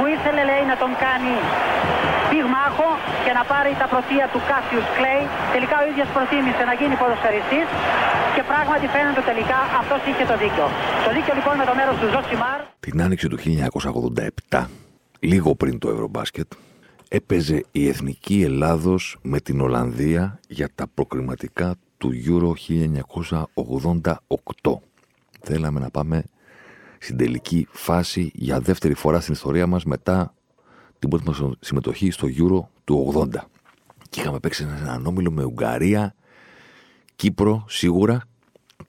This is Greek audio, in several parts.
που ήθελε λέει να τον κάνει πυγμάχο και να πάρει τα πρωτεία του Κάσιους Κλέη. Τελικά ο ίδιος προτίμησε να γίνει ποδοσφαιριστής και πράγματι φαίνεται τελικά αυτός είχε το δίκιο. Το δίκιο λοιπόν με το μέρος του Ζωσιμάρ. Την άνοιξη του 1987, λίγο πριν το Ευρωμπάσκετ, έπαιζε η Εθνική Ελλάδος με την Ολλανδία για τα προκριματικά του Euro 1988. Θέλαμε να πάμε στην τελική φάση για δεύτερη φορά στην ιστορία μας μετά την πρώτη μας συμμετοχή στο Euro του 80. Και είχαμε παίξει έναν όμιλο με Ουγγαρία, Κύπρο σίγουρα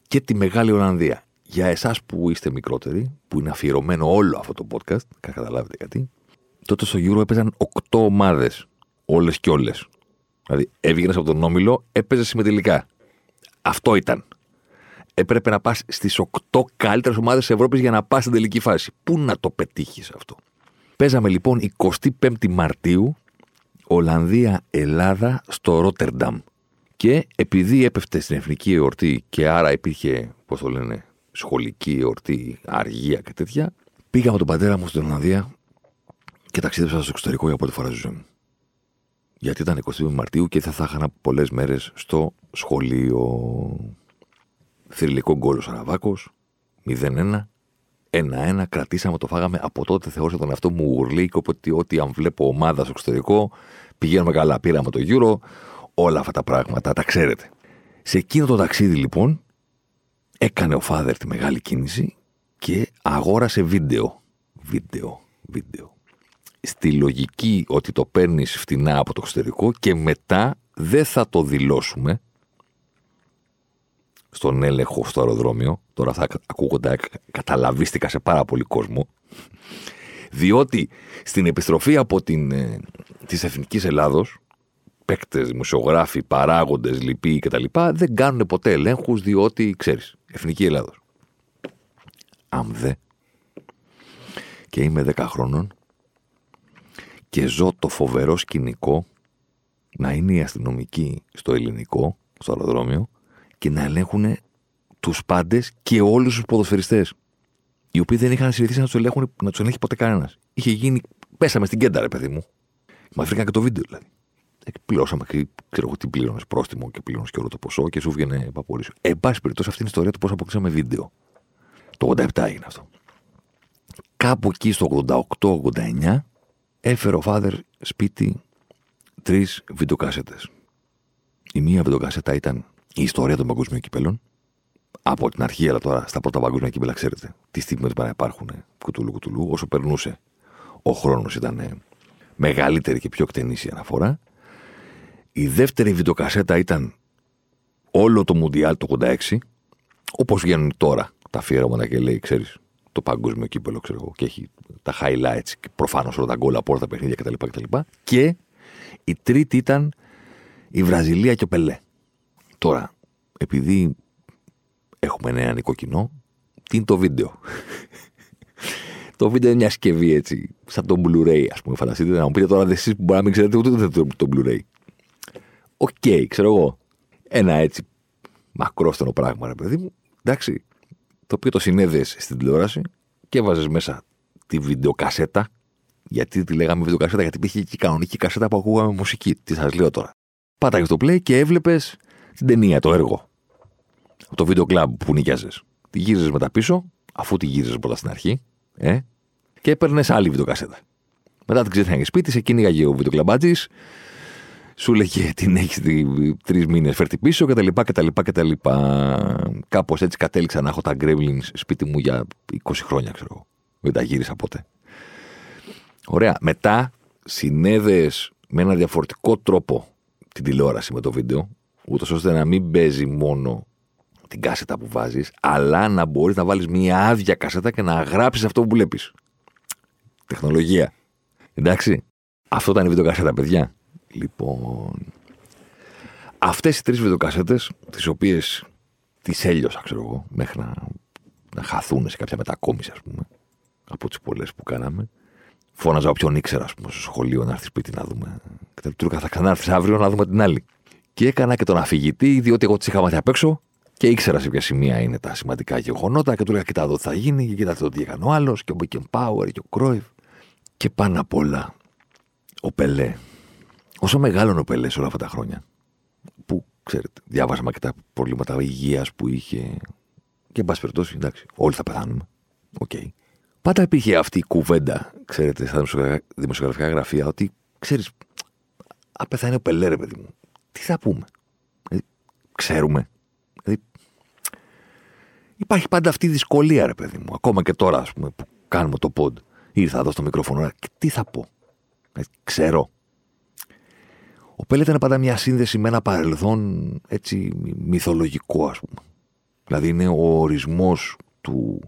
και τη Μεγάλη Ολλανδία. Για εσάς που είστε μικρότεροι, που είναι αφιερωμένο όλο αυτό το podcast, θα καταλάβετε γιατί, τότε στο Euro έπαιζαν 8 ομάδες, όλες και όλες. Δηλαδή έβγαινες από τον όμιλο, έπαιζες συμμετελικά. Αυτό ήταν. Έπρεπε να πας στις 8 καλύτερες ομάδες της Ευρώπης για να πας στην τελική φάση. Πού να το πετύχεις αυτό; Παίζαμε λοιπόν 25η Μαρτίου Ολλανδία-Ελλάδα στο Ρότερνταμ. Και επειδή έπεφτε στην εθνική εορτή και άρα υπήρχε, πώς το λένε, σχολική εορτή, αργία και τέτοια, πήγα με τον πατέρα μου στην Ολλανδία και ταξίδεψα στο εξωτερικό για πρώτη φορά στη ζωή μου. Γιατί ήταν 25 Μαρτίου και θα θα είχα πολλές μέρες στο σχολείο. Θρηλυκό γκολ ο Σαραβάκος, 0-1. Ένα-ένα, κρατήσαμε, το φάγαμε. Από τότε θεώρησα τον εαυτό μου γουρλίκο ότι ό,τι αν βλέπω ομάδα στο εξωτερικό, πηγαίνουμε καλά. Πήραμε το γύρο, όλα αυτά τα πράγματα, τα ξέρετε. Σε εκείνο το ταξίδι λοιπόν, έκανε ο Φάδερ τη μεγάλη κίνηση και αγόρασε βίντεο. Βίντεο, βίντεο. Στη λογική ότι το παίρνεις φτηνά από το εξωτερικό και μετά δεν θα το δηλώσουμε στον έλεγχο στο αεροδρόμιο. Τώρα θα ακούγονται, καταλαβίστηκα σε πάρα πολύ κόσμο. Διότι στην επιστροφή από την, ε, της Εθνικής Ελλάδος, παίκτες, δημοσιογράφοι, παράγοντες, λοιποί κτλ. δεν κάνουν ποτέ ελέγχους διότι, ξέρεις, Εθνική Ελλάδος. Αν δε και είμαι 10 χρόνων και ζω το φοβερό σκηνικό να είναι οι αστυνομικοί στο ελληνικό, στο αεροδρόμιο, και να ελέγχουν τους πάντες και όλους τους ποδοσφαιριστές. Οι οποίοι δεν είχαν συνηθίσει να τους ελέγχουν, να τους ελέγχει ποτέ κανένας. Είχε γίνει. Πέσαμε στην κέντα, ρε παιδί μου. Μα βρήκαν και το βίντεο δηλαδή. Ε, πληρώσαμε και ξέρω εγώ τι πλήρωνες πρόστιμο και πλήρωνες και όλο το ποσό και σου βγαίνει επαπορίσιο. Ε, εν πάση περιπτώσει, αυτή είναι η ιστορία του πώς αποκτήσαμε βίντεο. Το 87 έγινε αυτό. Κάπου εκεί στο 88-89 έφερε ο Φάδερ σπίτι τρεις βιντεοκάσετες. Η μία βιντεοκάσετα ήταν η ιστορία των παγκοσμίων κυπέλων από την αρχή, αλλά τώρα στα πρώτα παγκόσμια κύπελα, ξέρετε, τι στιγμέ που υπάρχουν κουτουλού κουτουλού, όσο περνούσε ο χρόνος ήταν μεγαλύτερη και πιο εκτενή η αναφορά. Η δεύτερη βιντεοκασέτα ήταν όλο το Μουντιάλ το 86, όπως βγαίνουν τώρα τα αφιερώματα και λέει, ξέρεις, το παγκόσμιο κύπελο, ξέρω εγώ, και έχει τα highlights και προφανώς όλα τα γκολ από όλα τα παιχνίδια κτλ. κτλ. Και η τρίτη ήταν η Βραζιλία και ο Πελέ. Τώρα, επειδή έχουμε νεανικό κοινό, τι είναι το βίντεο; το βίντεο είναι μια συσκευή έτσι, σαν το Blu-ray, ας πούμε. Φανταστείτε να μου πείτε τώρα εσείς που μπορεί να μην ξέρετε ούτε το, το, το Blu-ray. OK, okay, ξέρω εγώ. Ένα έτσι μακρόστενο πράγμα, ρε παιδί μου. Εντάξει, το οποίο το συνέδεε στην τηλεόραση και έβαζες μέσα τη βιντεοκασέτα. Γιατί τη λέγαμε βιντεοκασέτα, γιατί υπήρχε και η κανονική κασέτα που ακούγαμε μουσική. Τι σας λέω τώρα. Πάταγες το play και έβλεπες την ταινία, το έργο. Το βίντεο κλαμπ που νοικιάζε. Τη γύριζες μετά πίσω, αφού τη γύριζες πρώτα στην αρχή, ε, και έπαιρνες άλλη βιντεοκασέτα. Μετά την ξέχναγε σπίτι, σε κυνήγαγε ο βιντεοκλαμπάτζης, σου λέγε την έχεις τρεις μήνες, φέρτη πίσω κτλ. κτλ, κτλ. Κάπως έτσι κατέληξα να έχω τα Gremlins σπίτι μου για 20 χρόνια, ξέρω εγώ. Δεν τα γύρισα ποτέ. Ωραία. Μετά συνέδεες με ένα διαφορετικό τρόπο την τηλεόραση με το βίντεο ούτως ώστε να μην παίζει μόνο την κάσετα που βάζεις, αλλά να μπορείς να βάλεις μια άδεια κασέτα και να γράψεις αυτό που βλέπεις. Τεχνολογία. Εντάξει. Αυτό ήταν η βιντεοκασέτα, παιδιά. Λοιπόν. Αυτές οι τρεις βιντεοκασέτε, τις οποίες τις έλειωσα, ξέρω εγώ, μέχρι να, να χαθούν σε κάποια μετακόμιση, ας πούμε, από τις πολλές που κάναμε. Φώναζα όποιον ήξερα, ας πούμε, στο σχολείο να έρθει σπίτι να δούμε. Και του θα ξανάρθεις αύριο να δούμε την άλλη. Και έκανα και τον αφηγητή, διότι εγώ τις είχα μάθει απ' έξω και ήξερα σε ποια σημεία είναι τα σημαντικά γεγονότα και του έλεγα: Κοιτά εδώ τι θα γίνει, και κοιτάξτε τι έκανε ο άλλος, και ο Μπίκεν και ο Κρόιφ. Και πάνω απ' όλα, ο Πελέ. Όσο μεγάλο ο Πελέ όλα αυτά τα χρόνια, που ξέρετε, διάβασαμε και τα προβλήματα υγείας που είχε. Και εν πάση περιπτώσει, εντάξει, όλοι θα πεθάνουμε. OK. Okay. Πάντα υπήρχε αυτή η κουβέντα, ξέρετε, στα δημοσιογραφικά γραφεία, ότι ξέρεις, αν πεθάνει ο Πελέ, ρε παιδί μου, τι θα πούμε; Δηλαδή, ξέρουμε. Δηλαδή, υπάρχει πάντα αυτή η δυσκολία, ρε παιδί μου. Ακόμα και τώρα, ας πούμε, που κάνουμε το πόντ. Ήρθα εδώ στο μικρόφωνο και τι θα πω; Δηλαδή, ξέρω. Ο Πέλε ήταν πάντα μια σύνδεση με ένα παρελθόν έτσι μυθολογικό, ας πούμε. Δηλαδή είναι ο ορισμός του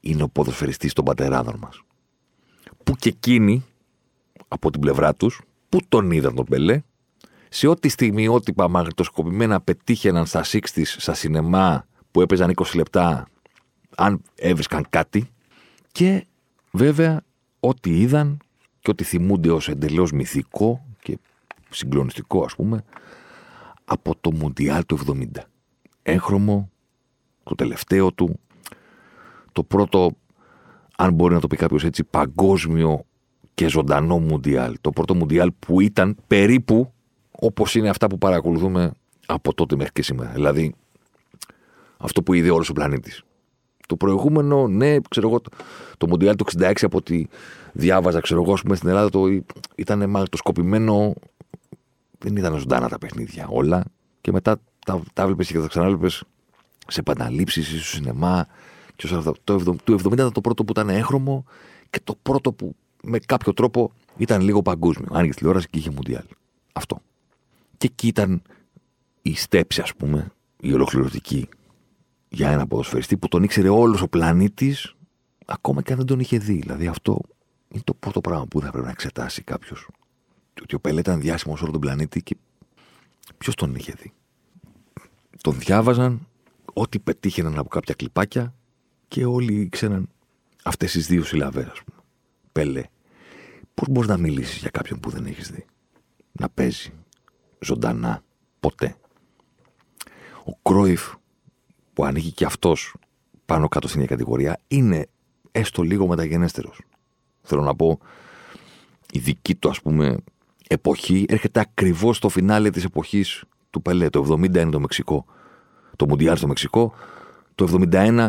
είναι ο ποδοσφαιριστής των πατεράδων μας. Που και εκείνοι, από την πλευρά τους, που τον είδαν τον Πελέ, σε ό,τι στιγμιότυπα μαγνητοσκοπημένα πετύχαιναν στα 60 στα σινεμά που έπαιζαν 20 λεπτά, αν έβρισκαν κάτι, και βέβαια ό,τι είδαν και ό,τι θυμούνται ως εντελώς μυθικό και συγκλονιστικό ας πούμε, από το Μουντιάλ του 70. Έγχρωμο, το τελευταίο του, το πρώτο, αν μπορεί να το πει κάποιος έτσι, παγκόσμιο και ζωντανό Μουντιάλ. Το πρώτο Μουντιάλ που ήταν περίπου όπως είναι αυτά που παρακολουθούμε από τότε μέχρι και σήμερα. Δηλαδή, αυτό που είδε όλος ο πλανήτης. Το προηγούμενο, ναι, ξέρω εγώ, το, το Μουντιάλ του 66 από ό,τι διάβαζα, ξέρω εγώ, πούμε, στην Ελλάδα το, ήταν μάλλον το σκοπημένο. Δεν ήταν ζωντανά τα παιχνίδια όλα. Και μετά τα, τα έβλεπε και τα ξανάβλεπε σε επαναλήψεις ή στο σινεμά. Και το, το, το 70 ήταν το πρώτο που ήταν έχρωμο και το πρώτο που με κάποιο τρόπο ήταν λίγο παγκόσμιο. Άνοιγες τηλεόραση και είχε Μουντιάλ. Αυτό. Και εκεί ήταν η στέψη, ας πούμε, η ολοκληρωτική για ένα ποδοσφαιριστή που τον ήξερε όλος ο πλανήτης, ακόμα και αν δεν τον είχε δει. Δηλαδή αυτό είναι το πρώτο πράγμα που θα πρέπει να εξετάσει κάποιος. Ότι ο Πελέ ήταν διάσημος όλο τον πλανήτη και ποιος τον είχε δει. Τον διάβαζαν, ό,τι πετύχαιναν από κάποια κλιπάκια και όλοι ήξεραν αυτές τις δύο συλλαβές, ας πούμε. Πελέ. Πώς μπορείς να μιλήσεις για κάποιον που δεν έχεις δει; Να παίζει, ζωντανά. Ποτέ. Ο Κρόιφ που ανοίγει και αυτός πάνω κάτω στην ίδια κατηγορία είναι έστω λίγο μεταγενέστερος. Θέλω να πω, η δική του ας πούμε εποχή έρχεται ακριβώς στο φινάλε της εποχής του Πελέ. Το 70 είναι το Μεξικό. Το Μουντιάλ στο Μεξικό. Το 71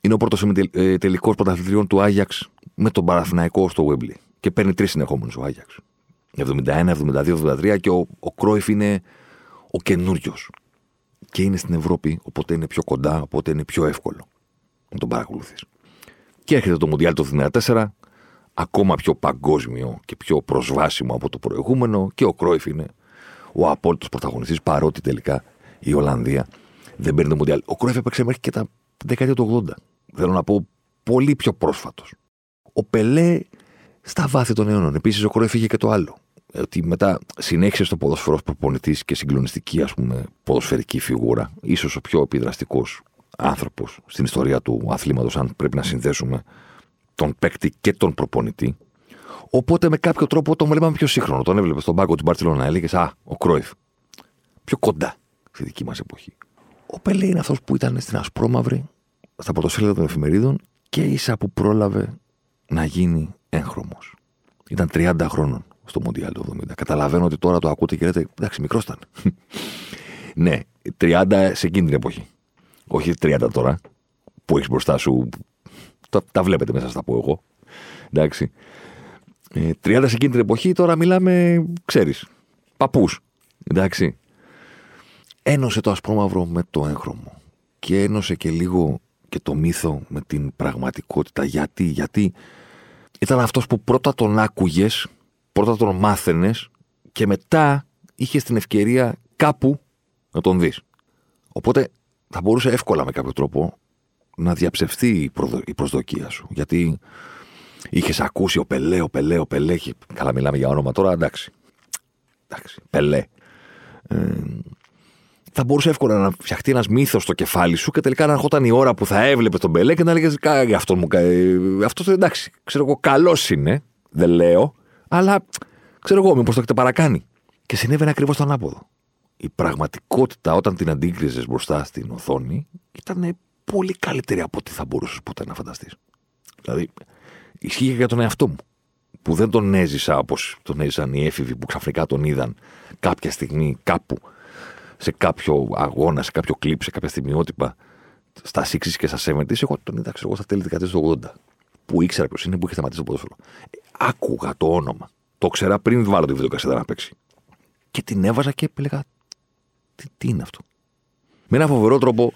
είναι ο πρώτος ε, τελικός πρωταθλητριών του Άγιαξ με τον Παραθυναϊκό στο Βέμπλι. Και παίρνει τρεις συνεχόμενους ο Άγιαξ. 71, 72, 73 και ο, ο Κρόιφ είναι ο καινούριος. Και είναι στην Ευρώπη, οπότε είναι πιο κοντά, οπότε είναι πιο εύκολο να τον παρακολουθείς. Και έρχεται το Μουντιάλ το 2004, ακόμα πιο παγκόσμιο και πιο προσβάσιμο από το προηγούμενο και ο Κρόιφ είναι ο απόλυτος πρωταγωνιστής, παρότι τελικά η Ολλανδία δεν παίρνει το Μουντιάλ. Ο Κρόιφ έπαιξε μέχρι και τα δεκαετία του 80. Θέλω να πω πολύ πιο πρόσφατος. Ο Πελέ στα βάθη των αιώνων. Επίσης, ο Κρόιφ είχε και το άλλο ότι μετά συνέχισες στο ποδοσφαιρό προπονητής και συγκλονιστική ας πούμε, ποδοσφαιρική φιγούρα, ίσως ο πιο επιδραστικός άνθρωπος στην ιστορία του αθλήματος, αν πρέπει να συνδέσουμε τον παίκτη και τον προπονητή. Οπότε με κάποιο τρόπο τον βλέπαμε πιο σύγχρονο. Τον έβλεπες στον πάγκο του Μπαρσελόνα, έλεγες Α, ο Κρόιφ. Πιο κοντά στη δική μας εποχή. Ο Πελέ είναι αυτός που ήταν στην ασπρόμαυρη, στα πρωτοσέλιδα των εφημερίδων και ίσα που πρόλαβε να γίνει έγχρωμος. Ήταν 30 χρόνων στο Μοντιάλ του 70. Καταλαβαίνω ότι τώρα το ακούτε και λέτε, εντάξει, μικρός ήταν. ναι, 30 σε εκείνη την εποχή. Όχι 30 τώρα, που έχεις μπροστά σου. Τα, τα βλέπετε μέσα στα πω εγώ. Εντάξει. 30 ε, σε εκείνη την εποχή, τώρα μιλάμε, ξέρεις, παππούς. Εντάξει. Ένωσε το ασπρόμαυρο με το έγχρωμο. Και ένωσε και λίγο και το μύθο με την πραγματικότητα. Γιατί, γιατί ήταν αυτός που πρώτα τον άκουγες πρώτα τον μάθαινες και μετά είχες την ευκαιρία κάπου να τον δεις. Οπότε θα μπορούσε εύκολα με κάποιο τρόπο να διαψευθεί η, προσδοκία σου. Γιατί είχες ακούσει ο Πελέ, ο Πελέ, ο Πελέ. Καλά, μιλάμε για όνομα τώρα, εντάξει. Εντάξει, Πελέ. Ε, θα μπορούσε εύκολα να φτιαχτεί ένας μύθος στο κεφάλι σου και τελικά να ερχόταν η ώρα που θα έβλεπες τον Μπελέ και να έλεγες αυτό μου. Αυτό εντάξει, ξέρω εγώ, καλός είναι, δεν λέω, αλλά ξέρω εγώ, μήπως το έχετε παρακάνει. Και συνέβαινε ακριβώς το ανάποδο. Η πραγματικότητα όταν την αντίκριζες μπροστά στην οθόνη ήταν πολύ καλύτερη από ό,τι θα μπορούσες ποτέ να φανταστείς. Δηλαδή, ισχύει για τον εαυτό μου. Που δεν τον έζησα όπως τον έζησαν οι έφηβοι που ξαφνικά τον είδαν κάποια στιγμή κάπου σε κάποιο αγώνα, σε κάποιο κλειπ, σε κάποια στιγμιότυπα στα 60 και στα 70 εγώ τον είδα εγώ στα τέλη δεκαετίας του 80. Που ήξερα ποιος είναι, που είχε σταματήσει το ποδόσφαιρο. Ε, άκουγα το όνομα. Το ξέρα πριν βάλω τη βιντεοκασέτα να παίξει. Και την έβαζα και έλεγα, τι, τι είναι αυτό; Με ένα φοβερό τρόπο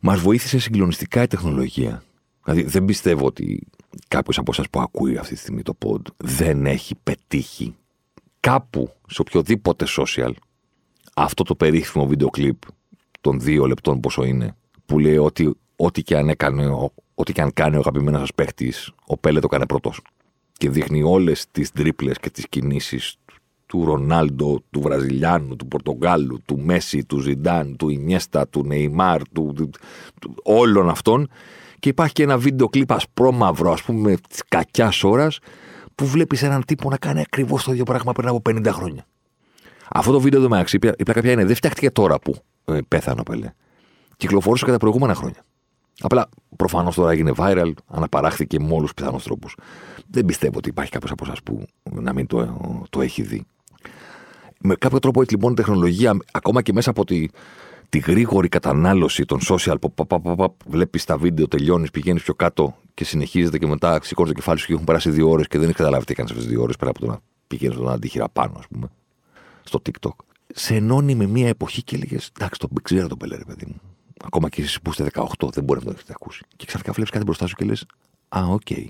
μας βοήθησε συγκλονιστικά η τεχνολογία. Δηλαδή δεν πιστεύω ότι κάποιος από εσάς που ακούει αυτή τη στιγμή το pod δεν έχει πετύχει κάπου σε οποιοδήποτε social αυτό το περίφημο βίντεο κλιπ των δύο λεπτών πόσο είναι, που λέει ότι ό,τι και αν, έκανε, ό,τι και αν κάνει ο αγαπημένος σας παίχτης, ο Πέλε το έκανε πρώτος. Και δείχνει όλες τις τρίπλες και τις κινήσεις του Ρονάλντο, του Βραζιλιάνου, του Πορτογάλου, του Μέση, του Ζιντάν, του Ινιέστα, του Νεϊμάρ, του, του, του, όλων αυτών. Και υπάρχει και ένα βίντεο κλιπ ασπρόμαυρο, ας πούμε, της κακιάς ώρας, που βλέπεις έναν τύπο να κάνει ακριβώς το ίδιο πράγμα πριν από 50 χρόνια. Αυτό το βίντεο εδώ μεταξύ, η πλάκα πια είναι, δεν φτιάχτηκε τώρα που ε, πέθανε ο Πελέ. Κυκλοφορούσε κατά προηγούμενα χρόνια. Απλά προφανώς τώρα έγινε viral, αναπαράχθηκε με όλους τους πιθανούς τρόπους. Δεν πιστεύω ότι υπάρχει κάποιος από εσάς που να μην το, το έχει δει. Με κάποιο τρόπο έτσι λοιπόν η τεχνολογία, ακόμα και μέσα από τη, τη γρήγορη κατανάλωση των social, που βλέπεις τα βίντεο, τελειώνεις, πηγαίνεις πιο κάτω και συνεχίζεται και μετά σηκώνεις το κεφάλι σου και έχουν περάσει δύο ώρες και δεν έχεις καταλάβει τι έκανες αυτές τις δύο ώρες πέρα από το να πηγαίνεις στον αντίχειρα πάνω, ας πούμε στο TikTok, σε ενώνει με μια εποχή και έλεγε Εντάξει, το ξέρω τον Πελέ, ρε παιδί μου. Ακόμα και εσείς που είστε 18, δεν μπορεί να το έχετε ακούσει. Και ξαφνικά βλέπεις κάτι μπροστά σου και λες Α, OK. Okay.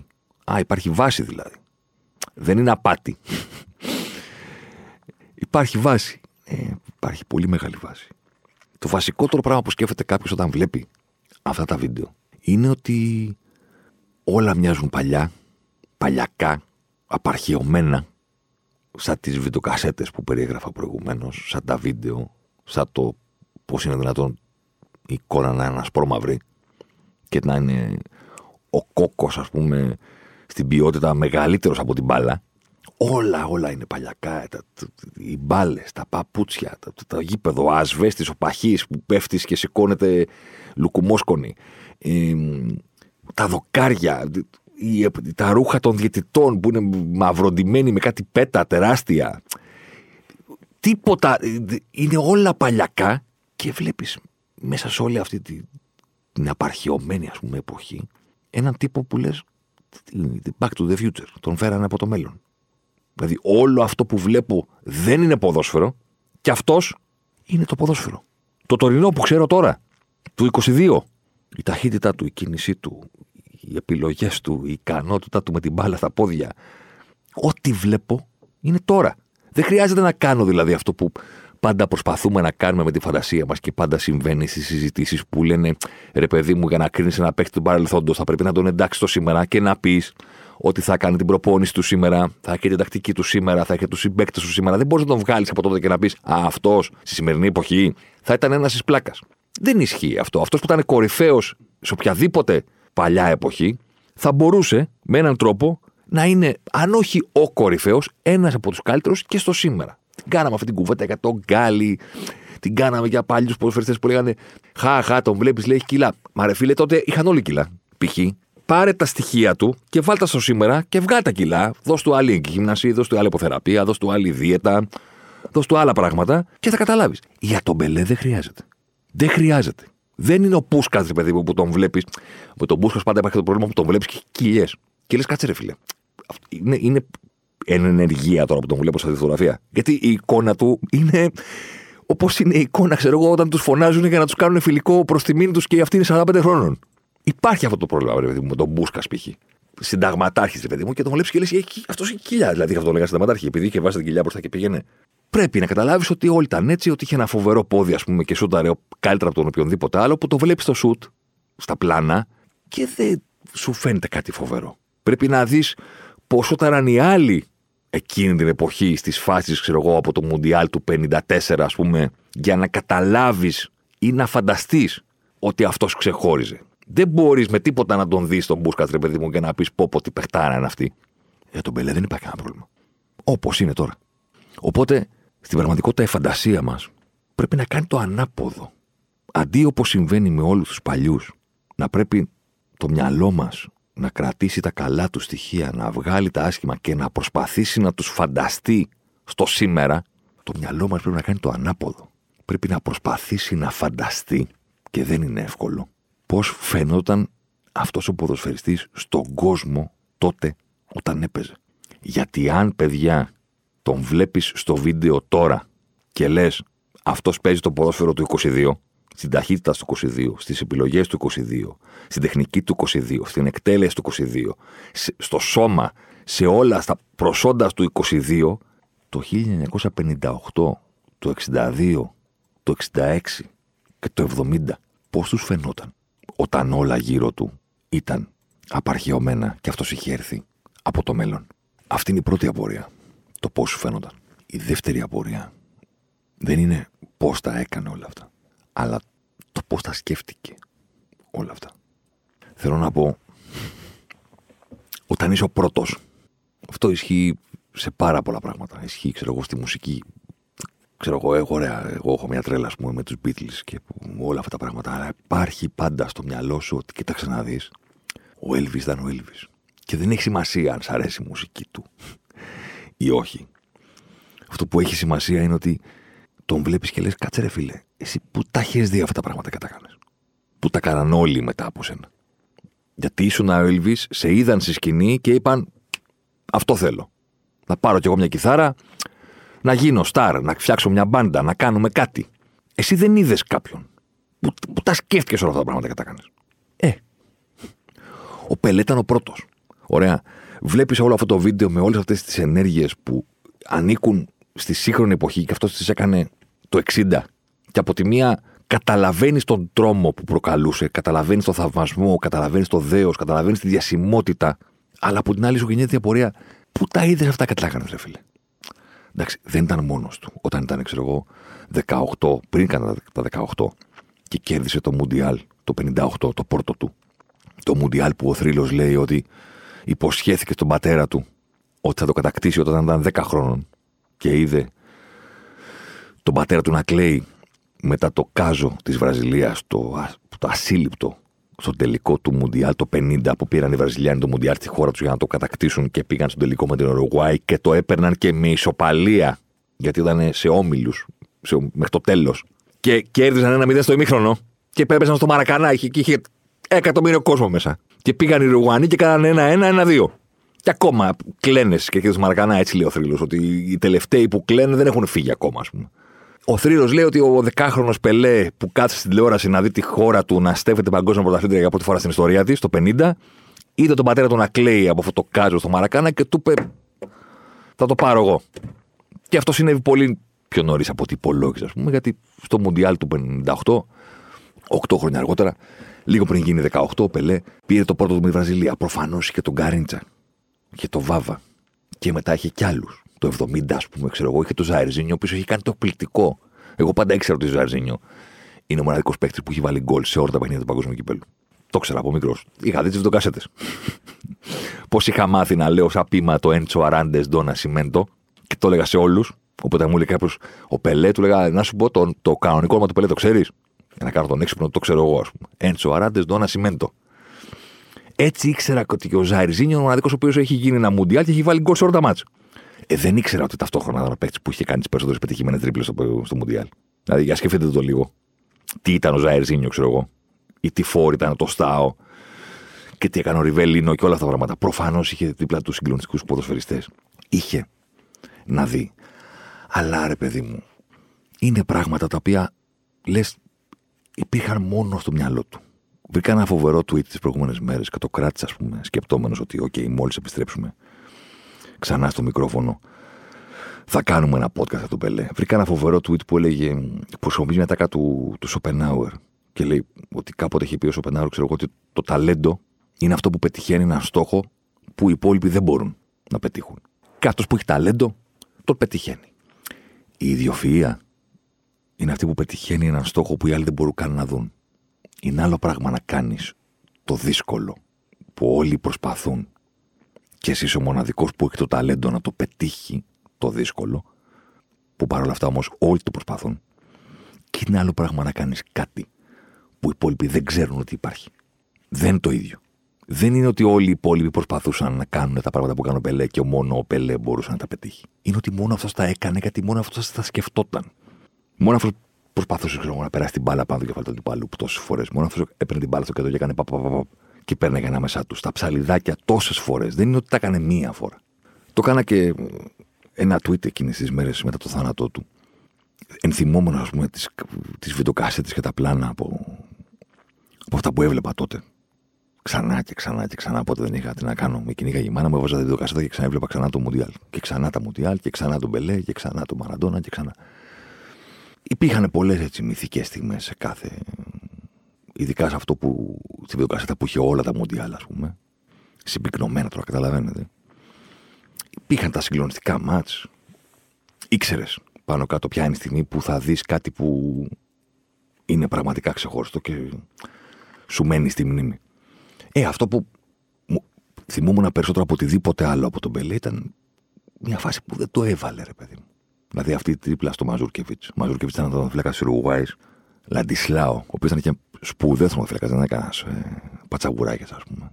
Α, υπάρχει βάση δηλαδή. Δεν είναι απάτη. υπάρχει βάση. Ε, υπάρχει πολύ μεγάλη βάση. Το βασικότερο πράγμα που σκέφτεται κάποιος όταν βλέπει αυτά τα βίντεο είναι ότι όλα μοιάζουν παλιά, παλιακά, απαρχαιωμένα σαν τις βιντεοκασέτες που περιέγραφα προηγουμένως, σαν τα βίντεο, σαν το πώς είναι δυνατόν η εικόνα να είναι ασπρόμαυρη και να είναι ο κόκκος ας πούμε στην ποιότητα μεγαλύτερος από την μπάλα. Όλα, όλα είναι παλιακά. Τα, οι μπάλες, τα παπούτσια, το, το, γήπεδο, ο ασβέστης, ο παχή που πέφτει και σηκώνεται λουκουμόσκονη. Ε, τα δοκάρια, τα ρούχα των διαιτητών που είναι μαυροντημένοι με κάτι πέτα τεράστια. Τίποτα. Είναι όλα παλιακά και βλέπεις μέσα σε όλη αυτή την, την απαρχαιωμένη ας πούμε εποχή έναν τύπο που λες back to the future. Τον φέρανε από το μέλλον. Δηλαδή όλο αυτό που βλέπω δεν είναι ποδόσφαιρο και αυτός είναι το ποδόσφαιρο. Το τωρινό που ξέρω τώρα, του 22. Η ταχύτητα του, η κίνησή του, οι επιλογές του, η ικανότητα του με την μπάλα στα πόδια. Ό,τι βλέπω είναι τώρα. Δεν χρειάζεται να κάνω δηλαδή αυτό που πάντα προσπαθούμε να κάνουμε με τη φαντασία μας και πάντα συμβαίνει στις συζητήσεις που λένε ρε παιδί μου, για να κρίνεις ένα παίκτη του παρελθόντος, θα πρέπει να τον εντάξει το σήμερα και να πεις ότι θα κάνει την προπόνηση του σήμερα, θα έχει την τακτική του σήμερα, θα έχει τους συμπαίκτες του σήμερα. Δεν μπορείς να τον βγάλεις από τότε και να πεις Α, αυτός στη σημερινή εποχή θα ήταν ένας της πλάκας. Δεν ισχύει αυτό. Αυτός που ήταν κορυφαίος σε οποιαδήποτε παλιά εποχή, θα μπορούσε με έναν τρόπο να είναι, αν όχι ο κορυφαίος, ένας από τους καλύτερους και στο σήμερα. Την κάναμε αυτή την κουβέντα για τον Γκάλι, την κάναμε για παλιούς ποδοσφαιριστές που λέγανε Χα, χα, τον βλέπεις, λέει έχει κιλά. Μα ρε φίλε, τότε είχαν όλοι κιλά. Π.χ. Πάρε τα στοιχεία του και βάλτε στο σήμερα και βγάλε τα κιλά. Δώσ' του άλλη γυμνασία, δώσ' του άλλη υποθεραπεία, δώσ' του άλλη δίαιτα, δώσ' του άλλα πράγματα και θα καταλάβεις. Για τον Μπελέ δεν χρειάζεται. Δεν χρειάζεται. Δεν είναι ο Πούσκας, ρε παιδί μου, που τον βλέπεις. Με τον Πούσκας πάντα υπάρχει το πρόβλημα που τον βλέπεις και κοιλιές. Και λες, κάτσε ρε φίλε. Είναι, είναι εν ενεργεία τώρα που τον βλέπω σε αυτή τη φωτογραφία. Γιατί η εικόνα του είναι όπως είναι η εικόνα, ξέρω εγώ, όταν τους φωνάζουν για να τους κάνουν φιλικό προς τη μήνυ τους και αυτοί είναι 45 χρόνων. Υπάρχει αυτό το πρόβλημα, ρε παιδί μου, με τον Μπούσκα π.χ. Συνταγματάρχης, ρε παιδί μου, και τον βλέπεις και λες, αυτός έχει κοιλιά. Δηλαδή, αυτό το λέγα συνταγματάρχη, επειδή είχε βάσει την κοιλιά μπροστά και πήγαινε πρέπει να καταλάβεις ότι όλοι ήταν έτσι, ότι είχε ένα φοβερό πόδι, ας πούμε, και σούταρε καλύτερα από τον οποιονδήποτε άλλο, που το βλέπεις στο σουτ, στα πλάνα, και δεν σου φαίνεται κάτι φοβερό. Πρέπει να δεις πόσο ήταν οι άλλοι εκείνη την εποχή, στις φάσεις, ξέρω εγώ, από το Μουντιάλ του 54, ας πούμε, για να καταλάβεις ή να φανταστείς ότι αυτός ξεχώριζε. Δεν μπορείς με τίποτα να τον δεις τον Μπούσκατ, ρε παιδί μου, και να πεις πω πω τι παιχτάρα είναι αυτή. Για τον Μπελέ δεν υπάρχει κανένα πρόβλημα. Όπως είναι τώρα. Οπότε, στην πραγματικότητα, η φαντασία μας πρέπει να κάνει το ανάποδο. Αντί όπως συμβαίνει με όλους τους παλιούς, να πρέπει το μυαλό μας να κρατήσει τα καλά του στοιχεία, να βγάλει τα άσχημα και να προσπαθήσει να τους φανταστεί στο σήμερα, το μυαλό μας πρέπει να κάνει το ανάποδο. Πρέπει να προσπαθήσει να φανταστεί, και δεν είναι εύκολο, πώς φαινόταν αυτός ο ποδοσφαιριστής στον κόσμο τότε όταν έπαιζε. Γιατί αν παιδιά τον βλέπεις στο βίντεο τώρα και λες αυτός παίζει το ποδόσφαιρο του 22, στην ταχύτητα του 22, στις επιλογές του 22, στην τεχνική του 22, στην εκτέλεση του 22, στο σώμα, σε όλα στα προσόντα του 22, το 1958, το 62, το 66 και το 70, πώς τους φαινόταν όταν όλα γύρω του ήταν απαρχαιωμένα και αυτός είχε έρθει από το μέλλον. Αυτή είναι η πρώτη απορία. Το πώς σου φαίνονταν. Η δεύτερη απορία δεν είναι πώς τα έκανε όλα αυτά, αλλά το πώς τα σκέφτηκε όλα αυτά. Θέλω να πω, όταν είσαι ο πρώτος, αυτό ισχύει σε πάρα πολλά πράγματα. Ισχύει, ξέρω εγώ, στη μουσική. Ξέρω εγώ, εγώ, ωραία, εγώ έχω μια τρέλα, πούμε, με τους Beatles και όλα αυτά τα πράγματα. Αλλά υπάρχει πάντα στο μυαλό σου ότι, κοίταξε να δεις, ο Elvis ήταν ο Elvis. Και δεν έχει σημασία αν σ' αρέσει η μουσική του ή όχι. Αυτό που έχει σημασία είναι ότι τον βλέπεις και λες: Κάτσε ρε φίλε, εσύ που τα έχεις δει αυτά τα πράγματα και τα κάνεις. Που τα κάναν όλοι μετά από σένα. Γιατί ήσουν ο Elvis, σε είδαν στη σκηνή και είπαν: Αυτό θέλω. Να πάρω κι εγώ μια κιθάρα, να γίνω στάρ, να φτιάξω μια μπάντα, να κάνουμε κάτι. Εσύ δεν είδες κάποιον που, που τα σκέφτηκες όλα αυτά τα πράγματα και τα κάνεις. Ε, ο Πελέ ήταν ο πρώτος. Ωραία. Βλέπεις όλο αυτό το βίντεο με όλες αυτές τις ενέργειες που ανήκουν στη σύγχρονη εποχή και αυτός τις έκανε το 60. Και από τη μία καταλαβαίνεις τον τρόμο που προκαλούσε, καταλαβαίνεις τον θαυμασμό, καταλαβαίνεις το δέος, καταλαβαίνεις τη διασημότητα, αλλά από την άλλη σου γεννιέται η απορία, πού τα είδες αυτά και τα ρε φίλε; Εντάξει, δεν ήταν μόνος του. Όταν ήταν, ξέρω εγώ, 18, πριν κάνα τα 18 και κέρδισε το Μουντιάλ το 58, το πόρτο του. Το Μουντιάλ που ο Θρύλος λέει ότι υποσχέθηκε στον πατέρα του ότι θα το κατακτήσει όταν ήταν 10 χρόνων και είδε τον πατέρα του να κλαίει μετά το κάζο της Βραζιλίας, το, το ασύλληπτο στο τελικό του Μουντιάλ το 50 που πήραν οι Βραζιλιάνοι το Μουντιάλ στη χώρα τους για να το κατακτήσουν και πήγαν στο τελικό με την Ουρουγουάη και το έπαιρναν και με ισοπαλία γιατί ήταν σε όμιλους μέχρι το τέλος. Και κέρδισαν ένα μηδέν στο ημίχρονο και πέπεσαν στο Μαρακανά. και είχε εκατομμύριο κόσμο μέσα. Και πήγαν οι Ρουγουανοί και κάνανε ένα-ένα, ένα-δύο. Και ακόμα κλαίνε και εκεί Μαρακανά, έτσι λέει ο θρύλος, ότι οι τελευταίοι που κλαίνε δεν έχουν φύγει ακόμα, ας πούμε. Ο θρύλος λέει ότι ο δεκάχρονος Πελέ που κάτσε στην τηλεόραση να δει τη χώρα του να στέφεται παγκόσμια πρωταθλήτρια για πρώτη φορά στην ιστορία της, το 50, είδε τον πατέρα του να κλαίει από αυτό το κάζο στο Μαρακάνα και του είπε: Θα το πάρω εγώ. Και αυτό συνέβη πολύ πιο νωρίς από ό,τι υπολόγιζε, ας πούμε, γιατί στο Μουντιάλ του 58, 8 χρόνια αργότερα, Λίγο πριν γίνει 18, ο Πελέ πήρε το πρώτο του με τη Βραζιλία. Προφανώς είχε τον Γκάριντσα και τον Βάβα. Και μετά είχε κι άλλους. Το 70, ας πούμε, ξέρω εγώ, είχε τον Ζάιρζίνιο, ο οποίος είχε κάνει το εκπληκτικό. Εγώ πάντα ήξερα ότι ο Ζάιρζίνιο είναι ο μοναδικός παίκτης που έχει βάλει γκολ σε όλα τα παιχνίδια του παγκόσμιου κυπέλου. Το ήξερα από μικρός. Είχα δει τις βιντεοκασέτες. Πώς είχα μάθει να λέω σαν πείμα το Έντσο Αράντες Ντόνα Σιμέντο και το έλεγα σε όλους. Οπότε μου λέει κάποιος, ο Πελέ, του λέγα να σου πω το, το κανονικό όνομα του Πελέ, το ξέρεις; Για να κάνω τον έξυπνο, το ξέρω εγώ, ας πούμε. Έντσο Αράντες Ντόνα Σιμέντο. Έτσι ήξερα ότι ο Ζάιρζίνιο είναι ο μοναδικός ο οποίος έχει γίνει ένα μουντιάλ και έχει βάλει γκολ σε όλα τα μάτια. Ε, δεν ήξερα ότι ταυτόχρονα ήταν ο παίκτης που είχε κάνει τις περισσότερες πετυχημένες τρίπλες στο, στο μουντιάλ. Δηλαδή, για σκεφτείτε το λίγο. Τι ήταν ο Ζάιρζίνιο, ξέρω εγώ. Ή τι φόρ ήταν το Στάο. Και τι έκανε ο Ριβέλινο και όλα αυτά τα πράγματα. Προφανώς είχε δίπλα τους συγκλονιστικούς ποδοσφαιριστές. Είχε να δει. Αλλά ρε παιδί μου, είναι πράγματα τα οποία λες, υπήρχαν μόνο στο μυαλό του. Βρήκα ένα φοβερό tweet τις προηγούμενες μέρες και το κράτησα, ας πούμε, σκεπτόμενος ότι, OK, μόλις επιστρέψουμε ξανά στο μικρόφωνο, θα κάνουμε ένα podcast για τον Πελέ. Βρήκα ένα φοβερό tweet που έλεγε, που χρησιμοποιεί μια τάκα του, του Σοπενάουερ και λέει ότι κάποτε είχε πει ο Σοπενάουερ, ξέρω εγώ, ότι το ταλέντο είναι αυτό που πετυχαίνει έναν στόχο που οι υπόλοιποι δεν μπορούν να πετύχουν. Και αυτός που έχει ταλέντο, τον πετυχαίνει. Η ιδιοφυΐα είναι αυτή που πετυχαίνει έναν στόχο που οι άλλοι δεν μπορούν καν να δουν. Είναι άλλο πράγμα να κάνεις το δύσκολο που όλοι προσπαθούν και εσύ είσαι ο μοναδικός που έχει το ταλέντο να το πετύχει το δύσκολο, που παρόλα αυτά όμως όλοι το προσπαθούν. Και είναι άλλο πράγμα να κάνεις κάτι που οι υπόλοιποι δεν ξέρουν ότι υπάρχει. Δεν είναι το ίδιο. Δεν είναι ότι όλοι οι υπόλοιποι προσπαθούσαν να κάνουν τα πράγματα που κάνει ο Πελέ και μόνο ο Πελέ μπορούσε να τα πετύχει. Είναι ότι μόνο αυτός τα έκανε γιατί μόνο αυτός τα σκεφτόταν. Μόνο αυτός προσπαθούσε ξέρω, να περάσει την μπάλα πάνω το κεφάλι του αντιπάλου τόσες φορές. Μόνο αυτός έπαιρνε την μπάλα στο κέντρο και έκανε παπαπαπα και παίρναγε ανάμεσά τους. Τα ψαλιδάκια τόσες φορές. Δεν είναι ότι τα έκανε μία φορά. Το έκανα και ένα tweet εκείνες τις μέρες μετά το θάνατό του. Ενθυμόμενος, ας πούμε, τις βιντεοκάσετες και τα πλάνα από, από αυτά που έβλεπα τότε. Ξανά και ξανά και ξανά. Πότε δεν είχα τι να κάνω. Με κυνήγα η μάνα μου, έβαζα βιντεοκάσετα και ξανά έβλεπα ξανά το Μουντιάλ. Και ξανά τα Μουντιάλ και ξανά τον Μπελέ και ξανά τον Μαραντόνα και ξανά. Υπήρχαν πολλές έτσι μυθικές στιγμές σε κάθε. Ειδικά σε αυτό που. στη βιντεοκάσετα που είχε όλα τα Μουντιάλ, ας πούμε. Συμπυκνωμένα τώρα, καταλαβαίνετε υπήρχαν τα συγκλονιστικά μάτς. Ήξερες πάνω κάτω ποια είναι η στιγμή που θα δεις κάτι που είναι πραγματικά ξεχωριστό και σου μένει στη μνήμη. Ε, αυτό που θυμούμουν περισσότερο από οτιδήποτε άλλο από τον Μπελέ ήταν μια φάση που δεν το έβαλε, ρε παιδί μου. Δηλαδή αυτή η τρίπλα στο Μαζούρκεβιτς. Ο Μαζούρκεβιτς ήταν ο φλέκας της Ουρουγουάη. Λαντισλάο, ο οποίος ήταν και σπουδαίος φλέκα, δεν ήταν κανένας ε, πατσαγκουράκια, ας πούμε.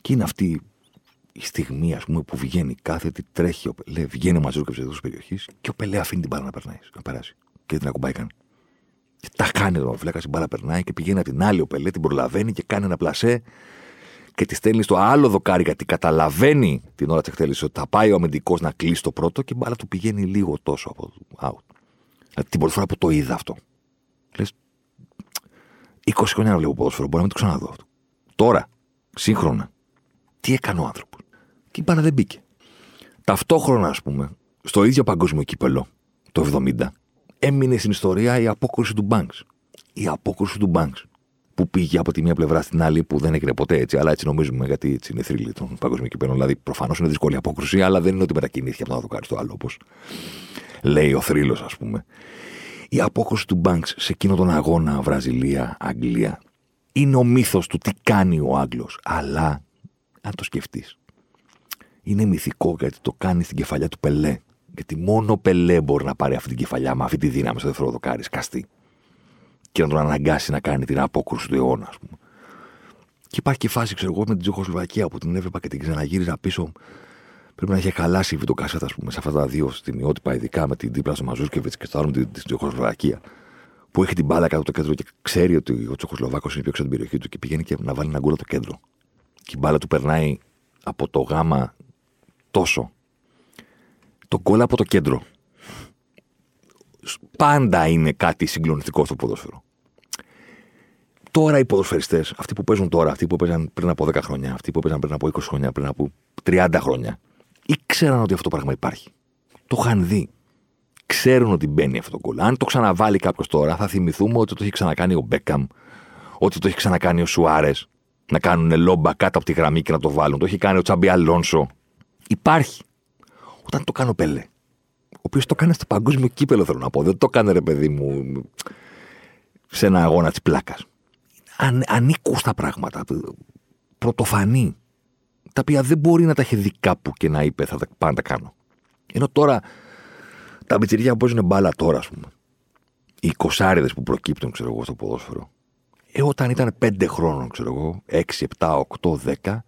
Και είναι αυτή η στιγμή ας πούμε, που βγαίνει κάθετη, τρέχει, ο Πελέ, βγαίνει ο Μαζούρκεβιτ εδώ τη περιοχής και ο Πελέ αφήνει την μπάλα να, περνάει, να περάσει. Και την ακουμπάει καν. Και τα κάνει εδώ ο Φλέκα, η μπάλα περνάει και πηγαίνει από την άλλη ο Πελέ, την προλαβαίνει και κάνει ένα πλασέ και τη στέλνει στο άλλο δοκάρι γιατί καταλαβαίνει την ώρα της εκτέλεσης ότι θα πάει ο αμυντικός να κλείσει το πρώτο και η μπάλα του πηγαίνει λίγο τόσο από το out. Δηλαδή την πρώτη φορά που το είδα αυτό. Λες, 20 χρόνια να βλέπω ποδόσφαιρο, μπορεί να μην το ξαναδώ αυτό. Τώρα, σύγχρονα, τι έκανε ο άνθρωπος και η μπάλα δεν μπήκε. Ταυτόχρονα, ας πούμε, στο ίδιο παγκόσμιο κύπελο, το 70, έμεινε στην ιστορία η απόκρουση του Banks. Η απόκρουση του Banks. Που πήγε από τη μία πλευρά στην άλλη, που δεν έγινε ποτέ έτσι, αλλά έτσι νομίζουμε, γιατί έτσι είναι θρύλη των παγκοσμίων κυπέλων. Δηλαδή, προφανώς είναι δύσκολη απόκρουση, αλλά δεν είναι ότι μετακινήθηκε από το να το στο άλλο, όπως λέει ο θρύλος, ας πούμε. Η απόκρουση του Banks σε εκείνο τον αγώνα Βραζιλία-Αγγλία είναι ο μύθος του τι κάνει ο Άγγλος. Αλλά, αν το σκεφτείς, είναι μυθικό γιατί το κάνει στην κεφαλιά του Πελέ. Γιατί μόνο ο Πελέ μπορεί να πάρει αυτή την κεφαλιά με αυτή τη δύναμη στο δεύτερο δοκάρι, σκαστή. Και να τον αναγκάσει να κάνει την απόκρουση του αιώνα, ας πούμε. Και υπάρχει και φάση, ξέρω εγώ, με την Τζεχοσλοβακία που την έβλεπα και την ξαναγύριζα πίσω. Πρέπει να είχε χαλάσει η βιντεοκασέτα, ας πούμε, σε αυτά τα δύο στιγμιότυπα, ειδικά με την δίπλα στο Μαζούσκεβιτς και στο άλλο με την Τζεχοσλοβακία. Που έχει την μπάλα κάτω το κέντρο και ξέρει ότι ο Τσεχοσλοβάκος είναι πιο έξω την περιοχή του και πηγαίνει και να βάλει ένα γκολ το κέντρο. Και η μπάλα του περνάει από το γάμα τόσο. Το γκολ από το κέντρο. Πάντα είναι κάτι συγκλονιστικό στο ποδόσφαιρο. Τώρα οι ποδοσφαιριστές, αυτοί που παίζουν τώρα, αυτοί που παίζαν πριν από 10 χρόνια, αυτοί που παίζαν πριν από 20 χρόνια, πριν από 30 χρόνια, ήξεραν ότι αυτό το πράγμα υπάρχει. Το είχαν δει. Ξέρουν ότι μπαίνει αυτό το γκολ. Αν το ξαναβάλει κάποιος τώρα, θα θυμηθούμε ότι το έχει ξανακάνει ο Μπέκαμ, ότι το έχει ξανακάνει ο Σουάρες, να κάνουν λόμπα κάτω από τη γραμμή και να το βάλουν. Το έχει κάνει ο Τσαμπι Αλόνσο, Υπάρχει. Όταν το κάνω Πέλε, ο οποίος το κάνει στο παγκόσμιο κύπελο, θέλω να πω. Δεν το κάνει ρε παιδί μου σε ένα αγώνα της πλάκας. Αν, ανήκουν στα πράγματα. Πρωτοφανή. Τα οποία δεν μπορεί να τα έχει δει κάπου και να είπε θα τα πάντα τα κάνω. Ενώ τώρα τα μπιτσιριά που παίζουν μπάλα τώρα, ας πούμε. Οι κοσάριδε που προκύπτουν, ξέρω εγώ, στο ποδόσφαιρο. Ε, όταν ήταν πέντε χρόνων, ξέρω εγώ, 6, 7, 8, 10,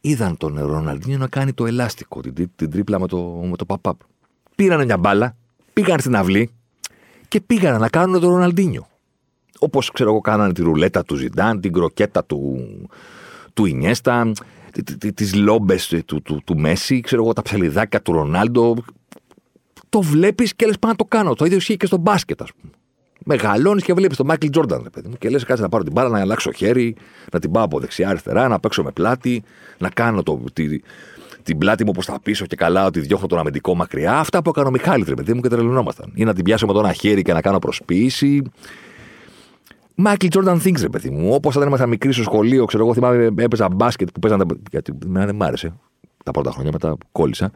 είδαν τον Ροναλντίνιο να κάνει το ελάστικο, την, την τρίπλα με το, με το παπάπ. Πήραν μια μπάλα, πήγαν στην αυλή και πήγαν να κάνουν τον Ροναλντίνιο. Όπως ξέρω εγώ, κάνανε τη ρουλέτα του Ζιντάν, την κροκέτα του, του Ινιέστα, τις λόμπες του, του, του, Μέση, ξέρω εγώ, τα ψαλιδάκια του Ρονάλντο. Το βλέπεις και λες πάνω να το κάνω. Το ίδιο ισχύει και στο μπάσκετ, ας πούμε. Μεγαλώνεις και βλέπεις τον Μάικλ Τζόρνταν, παιδί μου, και λες: Κάτσε να πάρω την μπάλα, να αλλάξω χέρι, να την πάω από δεξιά-αριστερά, να παίξω με πλάτη, να κάνω το, τη, την πλάτη μου προς τα πίσω και καλά ότι διώχνω τον αμυντικό μακριά. Αυτά που έκανε ο Μιχάλης, ρε παιδί μου, και τρελνόμασταν. Ή να την πιάσω με το ένα χέρι και να κάνω προσποίηση. Μάικλ Τζόρνταν Things, ρε παιδί μου. Όπως όταν ήμασταν μικροί στο σχολείο, ξέρω εγώ, θυμάμαι έπαιζα μπάσκετ που παίζανε. Γιατί δεν μ' άρεσε τα πρώτα χρόνια, μετά κόλλησα.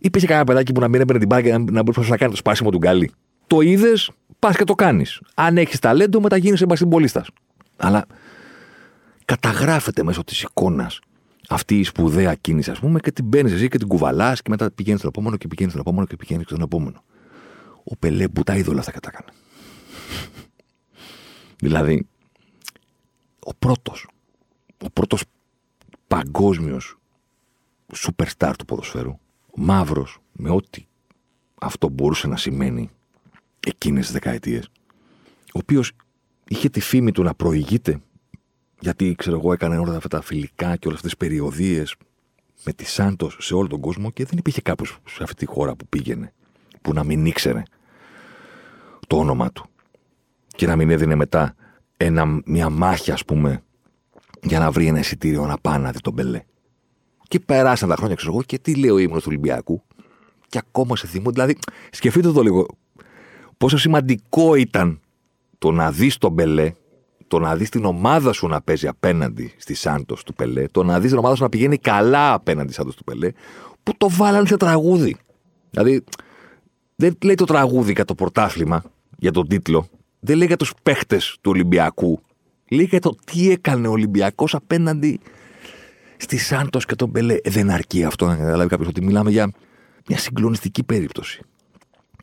Υπήρχε κανένα παιδάκι που να μην έπαιρνε την μπάλα και να, να μπορούσε να κάνει το σπάσιμο του γκάλι. Το είδες, πας και το κάνεις. Αν έχεις ταλέντο, μετά γίνεις εμπαστιμπολίστα. Αλλά καταγράφεται μέσω της εικόνας αυτή η σπουδαία κίνηση, ας πούμε, και την παίρνεις εσύ και την κουβαλάς και μετά πηγαίνεις στον επόμενο και πηγαίνεις στον επόμενο και πηγαίνεις στον επόμενο. Ο Πελέ που τα είδωλα αυτά κατάκανε. Δηλαδή, ο πρώτος, ο πρώτος παγκόσμιος superstar του ποδοσφαίρου, μαύρος, με ό,τι αυτό μπορούσε να σημαίνει εκείνες τις δεκαετίες, ο οποίος είχε τη φήμη του να προηγείται γιατί ξέρω εγώ έκανε όλα αυτά τα φιλικά και όλες αυτές τις περιοδίες με τη Σάντος σε όλο τον κόσμο και δεν υπήρχε κάποιος σε αυτή τη χώρα που πήγαινε που να μην ήξερε το όνομα του και να μην έδινε μετά ένα, μια μάχη ας πούμε για να βρει ένα εισιτήριο να πάει να δει τον Μπελέ. Και περάσαν τα χρόνια, ξέρω εγώ, και τι λέει ο ύμνος του Ολυμπιακού. Και ακόμα σε θυμό. Δηλαδή, σκεφτείτε το λίγο. Πόσο σημαντικό ήταν το να δεις τον Μπελέ το να δεις την ομάδα σου να παίζει απέναντι στη Σάντος του Πελέ, το να δεις την ομάδα σου να πηγαίνει καλά απέναντι στη Σάντος του Πελέ, που το βάλανε σε τραγούδι. Δηλαδή, δεν λέει το τραγούδι για το πρωτάθλημα, για τον τίτλο, δεν λέει για τους παίχτες του Ολυμπιακού. Λέει για το τι έκανε ο Ολυμπιακός απέναντι στη Σάντος και τον Πελέ. Ε, δεν αρκεί αυτό να καταλάβει κάποιος ότι μιλάμε για μια συγκλονιστική περίπτωση.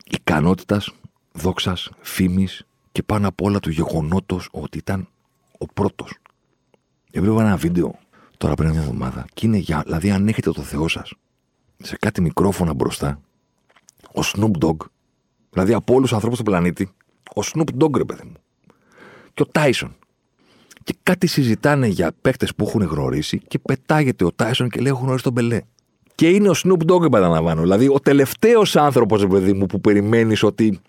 Ικανότητας, δόξας, φήμης, και πάνω απ' όλα του γεγονότος ότι ήταν ο πρώτος. Έβλεπα ένα βίντεο τώρα πριν μια εβδομάδα και είναι για. Δηλαδή, αν έχετε το Θεό σας σε κάτι μικρόφωνα μπροστά, ο Snoop Dogg, δηλαδή από όλους τους ανθρώπους του πλανήτη, ο Snoop Dogg, ρε παιδί μου, και ο Tyson. Και κάτι συζητάνε για παίκτες που έχουν γνωρίσει και πετάγεται ο Tyson και λέει: Έχω γνωρίσει τον Μπελέ. Και είναι ο Snoop Dogg, επαναλαμβάνω. Δηλαδή, ο τελευταίος άνθρωπος, παιδί μου, που περιμένεις ότι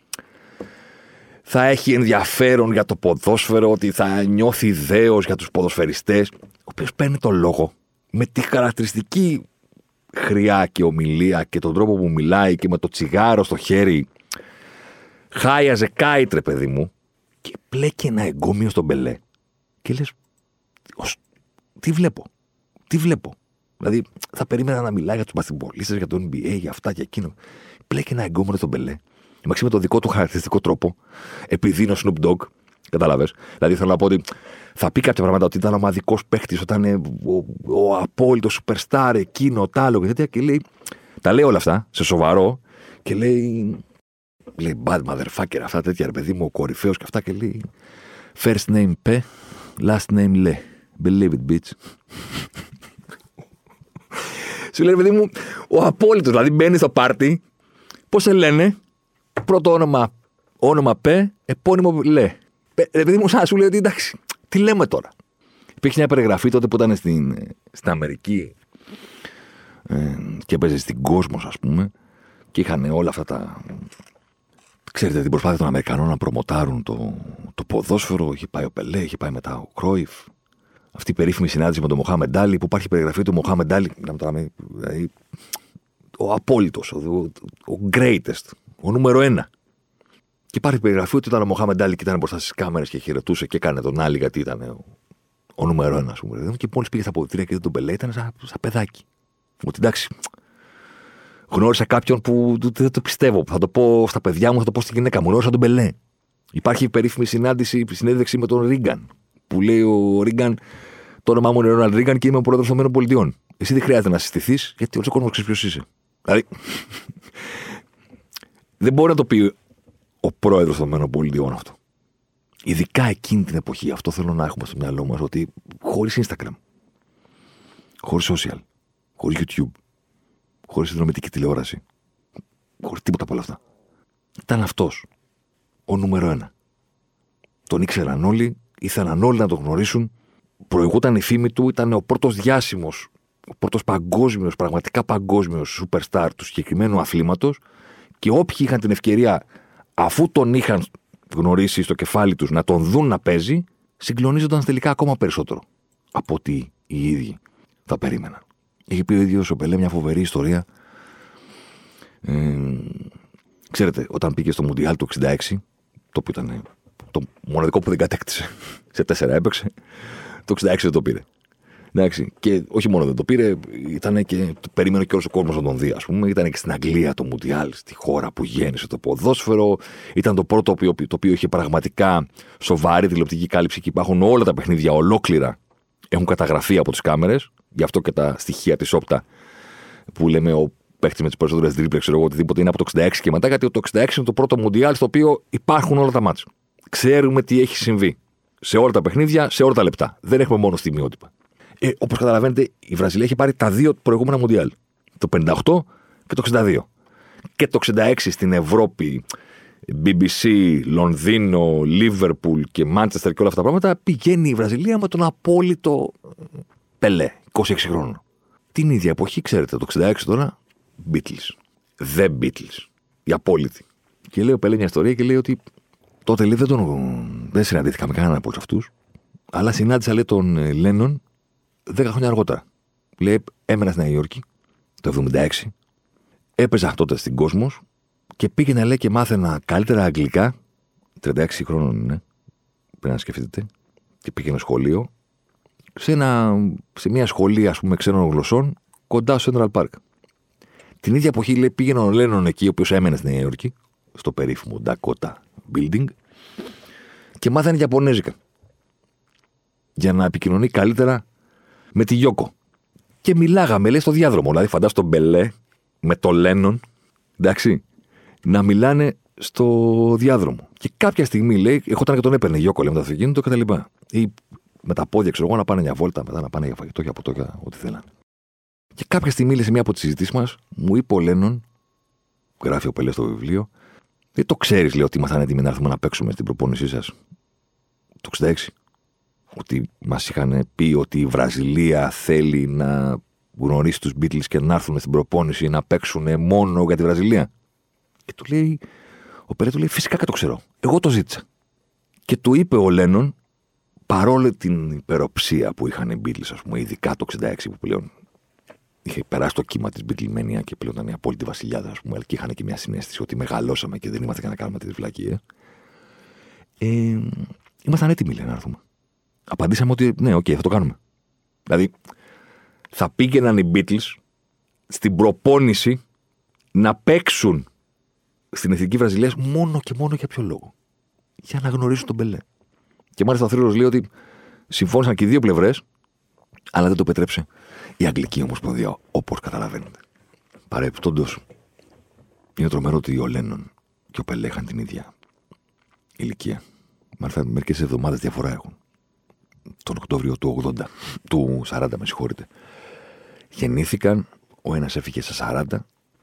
θα έχει ενδιαφέρον για το ποδόσφαιρο, ότι θα νιώθει δέος για τους ποδοσφαιριστές, ο οποίος παίρνει το λόγο με τη χαρακτηριστική χρειά και ομιλία και τον τρόπο που μιλάει και με το τσιγάρο στο χέρι. Χάιαζε κάιτρε, παιδί μου, και πλέκει ένα εγκόμιο στον Μπελέ. Και λες, τι βλέπω, τι βλέπω. Δηλαδή, θα περίμενα να μιλάει για τους μπασκετμπολίστες, για το NBA, για αυτά και εκείνο. Πλέκει ένα εγκόμιο στον Μπελέ Μαξί με τον δικό του χαρακτηριστικό τρόπο, επειδή είναι ο Snoop Dogg. Κατάλαβες. Δηλαδή θέλω να πω ότι θα πει κάποια πράγματα ότι ήταν ομαδικός παίχτης, όταν είναι ο, ο απόλυτος superstar, εκείνο, τ' άλλο και τέτοια. Και λέει, τα λέει όλα αυτά σε σοβαρό και λέει. Λέει bad motherfucker, αυτά τέτοια ρε παιδί μου, ο κορυφαίος και αυτά και λέει. First name P, last name Le. Believe it, bitch. Σου λέει, παιδί μου, ο απόλυτος. Δηλαδή μπαίνεις στο πάρτι, πώς σε λένε, Πρώτο όνομα, όνομα Π, επώνυμο Λε. Επειδή μου σαν σου λέει ότι εντάξει, τι λέμε τώρα. Υπήρχε μια περιγραφή τότε που ήταν στην, στην Αμερική ε, και έπαιζε στην κόσμος, ας πούμε, και είχαν όλα αυτά τα. Ξέρετε την προσπάθεια των Αμερικανών να προμοτάρουν το, το ποδόσφαιρο. Έχει πάει ο Πελέ, έχει πάει μετά ο Κρόιφ. Αυτή η περίφημη συνάντηση με τον Μοχάμεντάλι που υπάρχει περιγραφή του Μοχάμεντάλι. Δηλαδή, ο απόλυτος, ο, ο greatest ο νούμερο ένα. Και υπάρχει περιγραφή ότι ήταν ο Μοχάμεντ Άλλη και ήταν μπροστά στις κάμερες και χαιρετούσε και έκανε τον Άλλη γιατί ήταν ο, ο νούμερο ένα, ας πούμε. Και μόλις πήγε στα αποδητήρια και δεν τον πελέ, ήταν σαν, σαν παιδάκι. Ότι εντάξει, γνώρισα κάποιον που δεν το πιστεύω. Θα το πω στα παιδιά μου, θα το πω στη γυναίκα μου. Γνώρισα τον Μπελέ. Υπάρχει περίφημη συνάντηση, συνέντευξη με τον Ρίγκαν. Που λέει ο Ρίγκαν, το όνομά μου είναι Ρόναλντ Ρίγκαν και είμαι ο πρόεδρος των ΗΠΑ. Εσύ δεν χρειάζεται να συστηθείς, γιατί όλος ο κόσμος ξέρει ποιος είσαι. Δηλαδή, δεν μπορεί να το πει ο πρόεδρος των ΗΠΑ αυτό. Ειδικά εκείνη την εποχή, αυτό θέλω να έχουμε στο μυαλό μας, ότι χωρίς Instagram, χωρίς social, χωρίς YouTube, χωρίς συνδρομητική τηλεόραση, χωρίς τίποτα από όλα αυτά. Ήταν αυτός. Ο νούμερο ένα. Τον ήξεραν όλοι, ήθελαν όλοι να τον γνωρίσουν. Προηγούταν η φήμη του, ήταν ο πρώτος διάσημος, ο πρώτος παγκόσμιος, πραγματικά παγκόσμιος superstar του συγκεκριμένου αθλήματος και όποιοι είχαν την ευκαιρία, αφού τον είχαν γνωρίσει στο κεφάλι τους, να τον δουν να παίζει, συγκλονίζονταν τελικά ακόμα περισσότερο από ότι οι ίδιοι θα περίμεναν. Έχει πει ο ίδιος ο Πελέ μια φοβερή ιστορία. Ε, ξέρετε, όταν πήγε στο Μουντιάλ του 66, το οποίο ήταν το μοναδικό που δεν κατέκτησε, σε τέσσερα έπαιξε, το 66 δεν το πήρε. Εντάξει. Και όχι μόνο δεν το πήρε, ήταν και. Περίμενε και όλος ο κόσμος να τον δει, ας πούμε. Ήταν και στην Αγγλία το Μουντιάλ, στη χώρα που γέννησε το ποδόσφαιρο. Ήταν το πρώτο το οποίο, το οποίο είχε πραγματικά σοβαρή τηλεοπτική κάλυψη και υπάρχουν όλα τα παιχνίδια ολόκληρα. Έχουν καταγραφεί από τις κάμερες. Γι' αυτό και τα στοιχεία της Όπτα που λέμε ο παίχτης με τις περισσότερες δίπλε, ξέρω εγώ, οτιδήποτε είναι από το 66 και μετά, γιατί το 66 είναι το πρώτο Μουντιάλ στο οποίο υπάρχουν όλα τα μάτια. Ξέρουμε τι έχει συμβεί. Σε όλα τα παιχνίδια, σε όλα τα λεπτά. Δεν έχουμε μόνο στιγμιότυπα. Ε, Όπως καταλαβαίνετε, η Βραζιλία έχει πάρει τα δύο προηγούμενα Μουντιάλ. Το 58 και το 62. Και το 66 στην Ευρώπη, BBC, Λονδίνο, Λίβερπουλ και Μάντσεστερ και όλα αυτά τα πράγματα, πηγαίνει η Βραζιλία με τον απόλυτο Πελέ, 26 χρόνων. Την ίδια εποχή, ξέρετε, το 66 τώρα, Beatles. The Beatles. Η απόλυτη. Και λέει ο Πελέ μια ιστορία και λέει ότι τότε λέει, δεν, τον, δεν συναντήθηκα με κανέναν από αυτούς, αλλά συνάντησα λέει τον Λένον 10 χρόνια αργότερα. Λέει, έμενα στη Νέα Υόρκη το 76, έπαιζα τότε στην κόσμος και πήγαινα λέει και μάθαινα καλύτερα αγγλικά. 36 χρόνων είναι, πρέπει να σκεφτείτε. Και πήγαινα σχολείο σε, ένα, σε μια σχολή ας πούμε ξένων γλωσσών κοντά στο Central Park. Την ίδια εποχή λέει, πήγαινε ο Λένον εκεί, ο οποίος έμενε στη Νέα Υόρκη, στο περίφημο Dakota Building, και μάθανε Ιαπωνέζικα. Για να επικοινωνεί καλύτερα με τη Γιώκο. Και μιλάγαμε, λέει, στο διάδρομο. Δηλαδή, φαντάζομαι τον Μπελέ με το Λένον, εντάξει, να μιλάνε στο διάδρομο. Και κάποια στιγμή, λέει, εγώ ήταν και τον έπαιρνε Γιώκο, λέει, με το αυτοκίνητο κτλ. Ή με τα πόδια, ξέρω εγώ, να πάνε μια βόλτα, μετά να πάνε για φαγητό, για ποτό, για ό,τι θέλανε. Και κάποια στιγμή, λέει, σε μια από τις συζητήσεις μας, μου είπε ο Λένον, γράφει ο Πελές στο βιβλίο, δεν το ξέρεις, λέει, ότι ήμασταν έτοιμοι να έρθουμε να παίξουμε στην προπόνησή σας. Το 66 ότι μας είχαν πει ότι η Βραζιλία θέλει να γνωρίσει τους Beatles και να έρθουν στην προπόνηση να παίξουν μόνο για τη Βραζιλία. Και του λέει, ο Πελέ του λέει, φυσικά και το ξέρω. Εγώ το ζήτησα. Και του είπε ο Λένον, παρόλο την υπεροψία που είχαν οι Beatles, ας πούμε, ειδικά το 66 που πλέον είχε περάσει το κύμα της Beatlemania και πλέον ήταν οι απόλυτοι βασιλιάδες, ας πούμε, και είχαν και μια συναίσθηση ότι μεγαλώσαμε και δεν είμαστε για να κάνουμε τις βλακείες. Ε, ήμασταν έτοιμοι, λέει, να έρθουμε. Απαντήσαμε ότι ναι, OK, okay, θα το κάνουμε. Δηλαδή, θα πήγαιναν οι Beatles στην προπόνηση να παίξουν στην Εθνική Βραζιλία μόνο και μόνο για ποιο λόγο; Για να γνωρίσουν τον Μπελέ. Και μάλιστα ο θρύλος λέει ότι συμφώνησαν και οι δύο πλευρές, αλλά δεν το πετρέψε η Αγγλική Ομοσπονδία, όπως καταλαβαίνετε. Παρεπιπτόντω, είναι τρομερό ότι ο Λένον και ο Πελέ είχαν την ίδια ηλικία. Μάλιστα, μερικές εβδομάδες διαφορά έχουν τον Οκτώβριο του 80, του 40 με συγχωρείτε. Γεννήθηκαν, ο ένας έφυγε στα 40,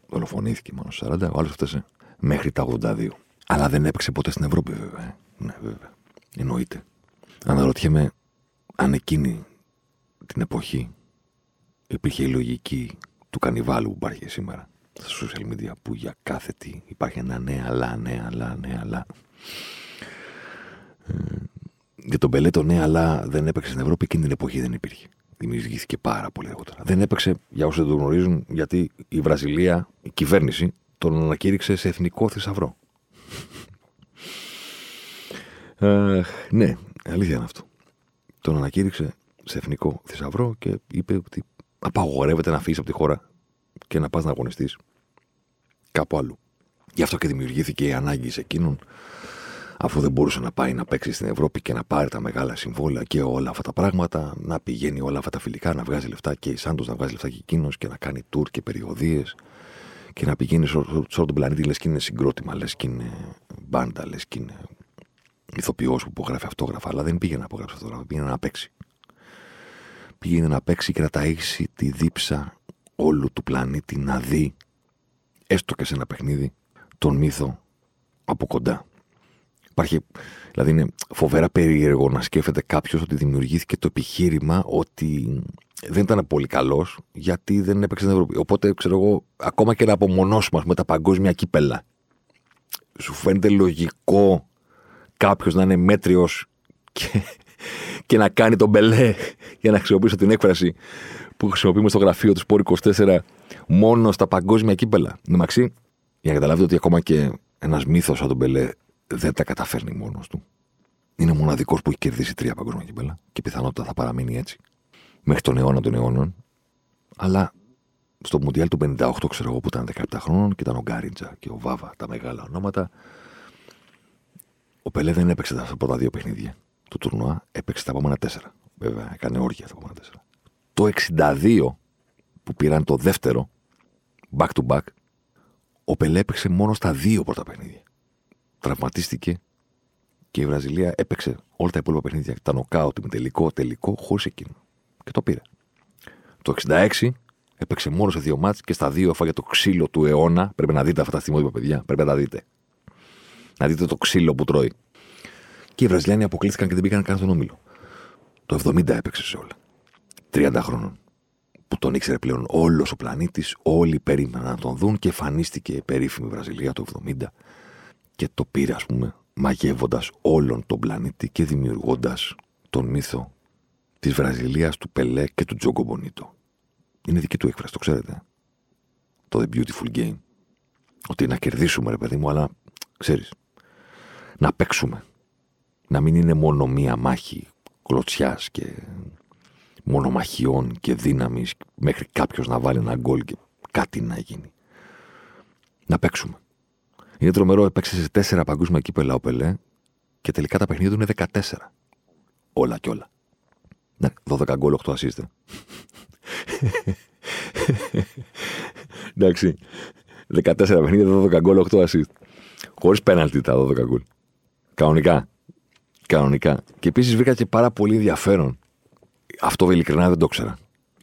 δολοφονήθηκε μόνο στα 40, ο άλλος έφτασε μέχρι τα 82. Αλλά δεν έπαιξε ποτέ στην Ευρώπη βέβαια. Ε. Ναι βέβαια, εννοείται. Αναρωτιέμαι αν εκείνη την εποχή υπήρχε η λογική του κανιβάλου που υπάρχει σήμερα στα social media που για κάθε τι υπάρχει ένα ναι αλλά, ναι αλλά, ναι αλλά. Ε, για τον Πελέτο, ναι, αλλά δεν έπαιξε στην Ευρώπη. Εκείνη την εποχή δεν υπήρχε. Δημιουργήθηκε πάρα πολύ αργότερα. Δεν έπαιξε, για όσου δεν το γνωρίζουν, γιατί η Βραζιλία, η κυβέρνηση, τον ανακήρυξε σε εθνικό θησαυρό. ναι, αλήθεια είναι αυτό. Τον ανακήρυξε σε εθνικό θησαυρό και είπε ότι απαγορεύεται να φύγεις από τη χώρα και να πας να αγωνιστείς κάπου αλλού. Γι' αυτό και δημιουργήθηκε η ανάγκη σε εκείνον αφού δεν μπορούσε να πάει να παίξει στην Ευρώπη και να πάρει τα μεγάλα συμβόλαια και όλα αυτά τα πράγματα, να πηγαίνει όλα αυτά τα φιλικά, να βγάζει λεφτά και η Σάντος να βγάζει λεφτά και εκείνος και να κάνει τουρ και περιοδίες και να πηγαίνεις σε όλο τον πλανήτη, λες και είναι συγκρότημα, λες και είναι μπάντα, λες και είναι ηθοποιός που υπογράφει αυτόγραφα. Αλλά δεν πήγαινε να υπογράψει αυτόγραφα, πήγαινε να παίξει. Πήγαινε να παίξει και να ταΐξει τη δίψα όλου του πλανήτη να δει, έστω και σε ένα παιχνίδι, τον μύθο από κοντά. Υπάρχει, δηλαδή είναι φοβερά περίεργο να σκέφτεται κάποιος ότι δημιουργήθηκε το επιχείρημα ότι δεν ήταν πολύ καλός γιατί δεν έπαιξε στην Ευρώπη. Οπότε, ξέρω εγώ, ακόμα και να απομονώσουμε με τα παγκόσμια κύπελα. Σου φαίνεται λογικό κάποιος να είναι μέτριος και, και να κάνει τον μπελέ, για να χρησιμοποιήσω την έκφραση που χρησιμοποιούμε στο γραφείο του Σπόρ 24, μόνο στα παγκόσμια κύπελα. Μαξί, για να καταλάβετε ότι ακόμα και ένας μύθος σαν τον Μπελέ δεν τα καταφέρνει μόνος του. Είναι ο μοναδικός που έχει κερδίσει τρία παγκόσμια κύπελα και πιθανότητα θα παραμείνει έτσι. Μέχρι τον αιώνα των αιώνων. Αλλά στο Μουντιάλ του 58, ξέρω εγώ, που ήταν 17 χρόνων και ήταν ο Γκάριντζα και ο Βάβα, τα μεγάλα ονόματα. Ο Πελέ δεν έπαιξε τα πρώτα δύο παιχνίδια του τουρνουά, έπαιξε τα επόμενα τέσσερα. Βέβαια, έκανε όρια τα επόμενα τέσσερα. Το 62 που πήραν το δεύτερο, back to back, ο Πελέ έπαιξε μόνο στα δύο πρώτα παιχνίδια. Τραυματίστηκε και η Βραζιλία έπαιξε όλα τα υπόλοιπα παιχνίδια. Τα νοκάουτ με τελικό, τελικό, χωρίς εκείνο. Και το πήρε. Το 66 έπαιξε μόνος σε δύο μάτς και στα δύο έφαγε το ξύλο του αιώνα. Πρέπει να δείτε αυτά τα στιγμότυπα, παιδιά. Πρέπει να τα δείτε. Να δείτε το ξύλο που τρώει. Και οι Βραζιλιάνοι αποκλείστηκαν και δεν πήγαν καν στον όμιλο. Το 70 έπαιξε σε όλα. 30 χρόνων. Που τον ήξερε πλέον όλος ο πλανήτης, όλοι περίμεναν να τον δουν και εμφανίστηκε η περίφημη Βραζιλία το 70 και το πήρε, ας πούμε, μαγεύοντας όλον τον πλανήτη και δημιουργώντας τον μύθο της Βραζιλίας του Πελέ και του Τζόγκο Μπονίτο. Είναι δική του έκφραση, το ξέρετε. Το The Beautiful Game. Ότι να κερδίσουμε, ρε παιδί μου, αλλά ξέρεις. Να παίξουμε. Να μην είναι μόνο μία μάχη κλωτσιάς και μονομαχιών και δύναμης μέχρι κάποιος να βάλει ένα γκολ και κάτι να γίνει. Να παίξουμε. Είναι τρομερό, έπαιξε σε τέσσερα παγκόσμια κύπελα ο Πελέ και τελικά τα παιχνίδια του είναι 14. Όλα και όλα. Ναι, 12 γκολ, 8 assist. Εντάξει. 14 παιχνίδια, 12 γκολ, 8 assist. Χωρίς πέναλτι τα 12 γκολ. Κανονικά. Κανονικά. Και επίσης βρήκα και πάρα πολύ ενδιαφέρον. Αυτό ειλικρινά δεν το ήξερα.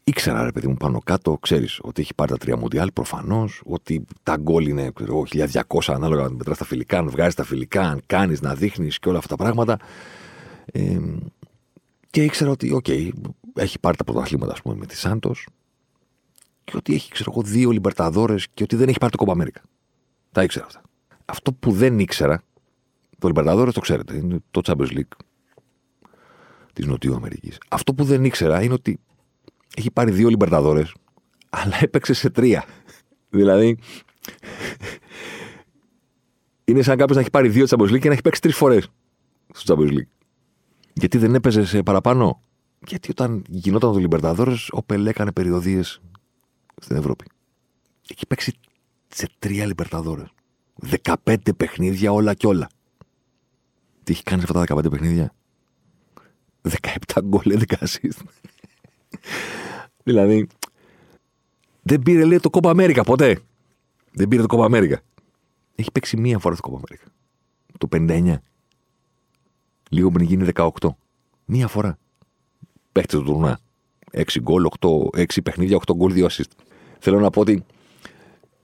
Ήξερα, ρε παιδί μου, πάνω κάτω, ξέρεις ότι έχει πάρει τα τρία Μουντιάλ, προφανώς. Ότι τα γκολ είναι ξέρω, 1200 ανάλογα με μετράς τα φιλικά, αν βγάζεις τα φιλικά, αν κάνεις, να δείχνεις και όλα αυτά τα πράγματα. Ε, και ήξερα ότι, OK, okay, έχει πάρει τα πρωταθλήματα, ας πούμε, με τη Σάντο. Και ότι έχει, ξέρω εγώ, δύο Λιμπερταδόρες και ότι δεν έχει πάρει το Κόμπα Αμέρικα. Τα ήξερα αυτά. Αυτό που δεν ήξερα, το Λιμπερταδόρες το ξέρετε, είναι το Champions League της Νοτιού Αμερικής. Αυτό που δεν ήξερα είναι ότι έχει πάρει δύο Λιμπερταδόρες, αλλά έπαιξε σε τρία. δηλαδή. είναι σαν κάποιος να έχει πάρει δύο Champions League και να έχει παίξει τρεις φορές στο Champions League. Γιατί δεν έπαιζε σε παραπάνω; Γιατί όταν γινόταν το Λιμπερταδόρες, ο Πελέ έκανε περιοδίες στην Ευρώπη. Έχει παίξει σε τρία Λιμπερταδόρες. 15 παιχνίδια όλα και όλα. Τι έχει κάνει σε αυτά τα 15 παιχνίδια; 17 γκολ, 11 assist. δηλαδή, δεν πήρε λέει το Κόπα Αμέρικα ποτέ. Δεν πήρε το Κόπα Αμέρικα. Έχει παίξει μία φορά το Κόπα Αμέρικα. Το 59. Λίγο πριν γίνει 18. Μία φορά. Παίχτες του τουρνά. 6 γκολ, 8, 6 παιχνίδια, 8 γκολ, 2 assist. Θέλω να πω ότι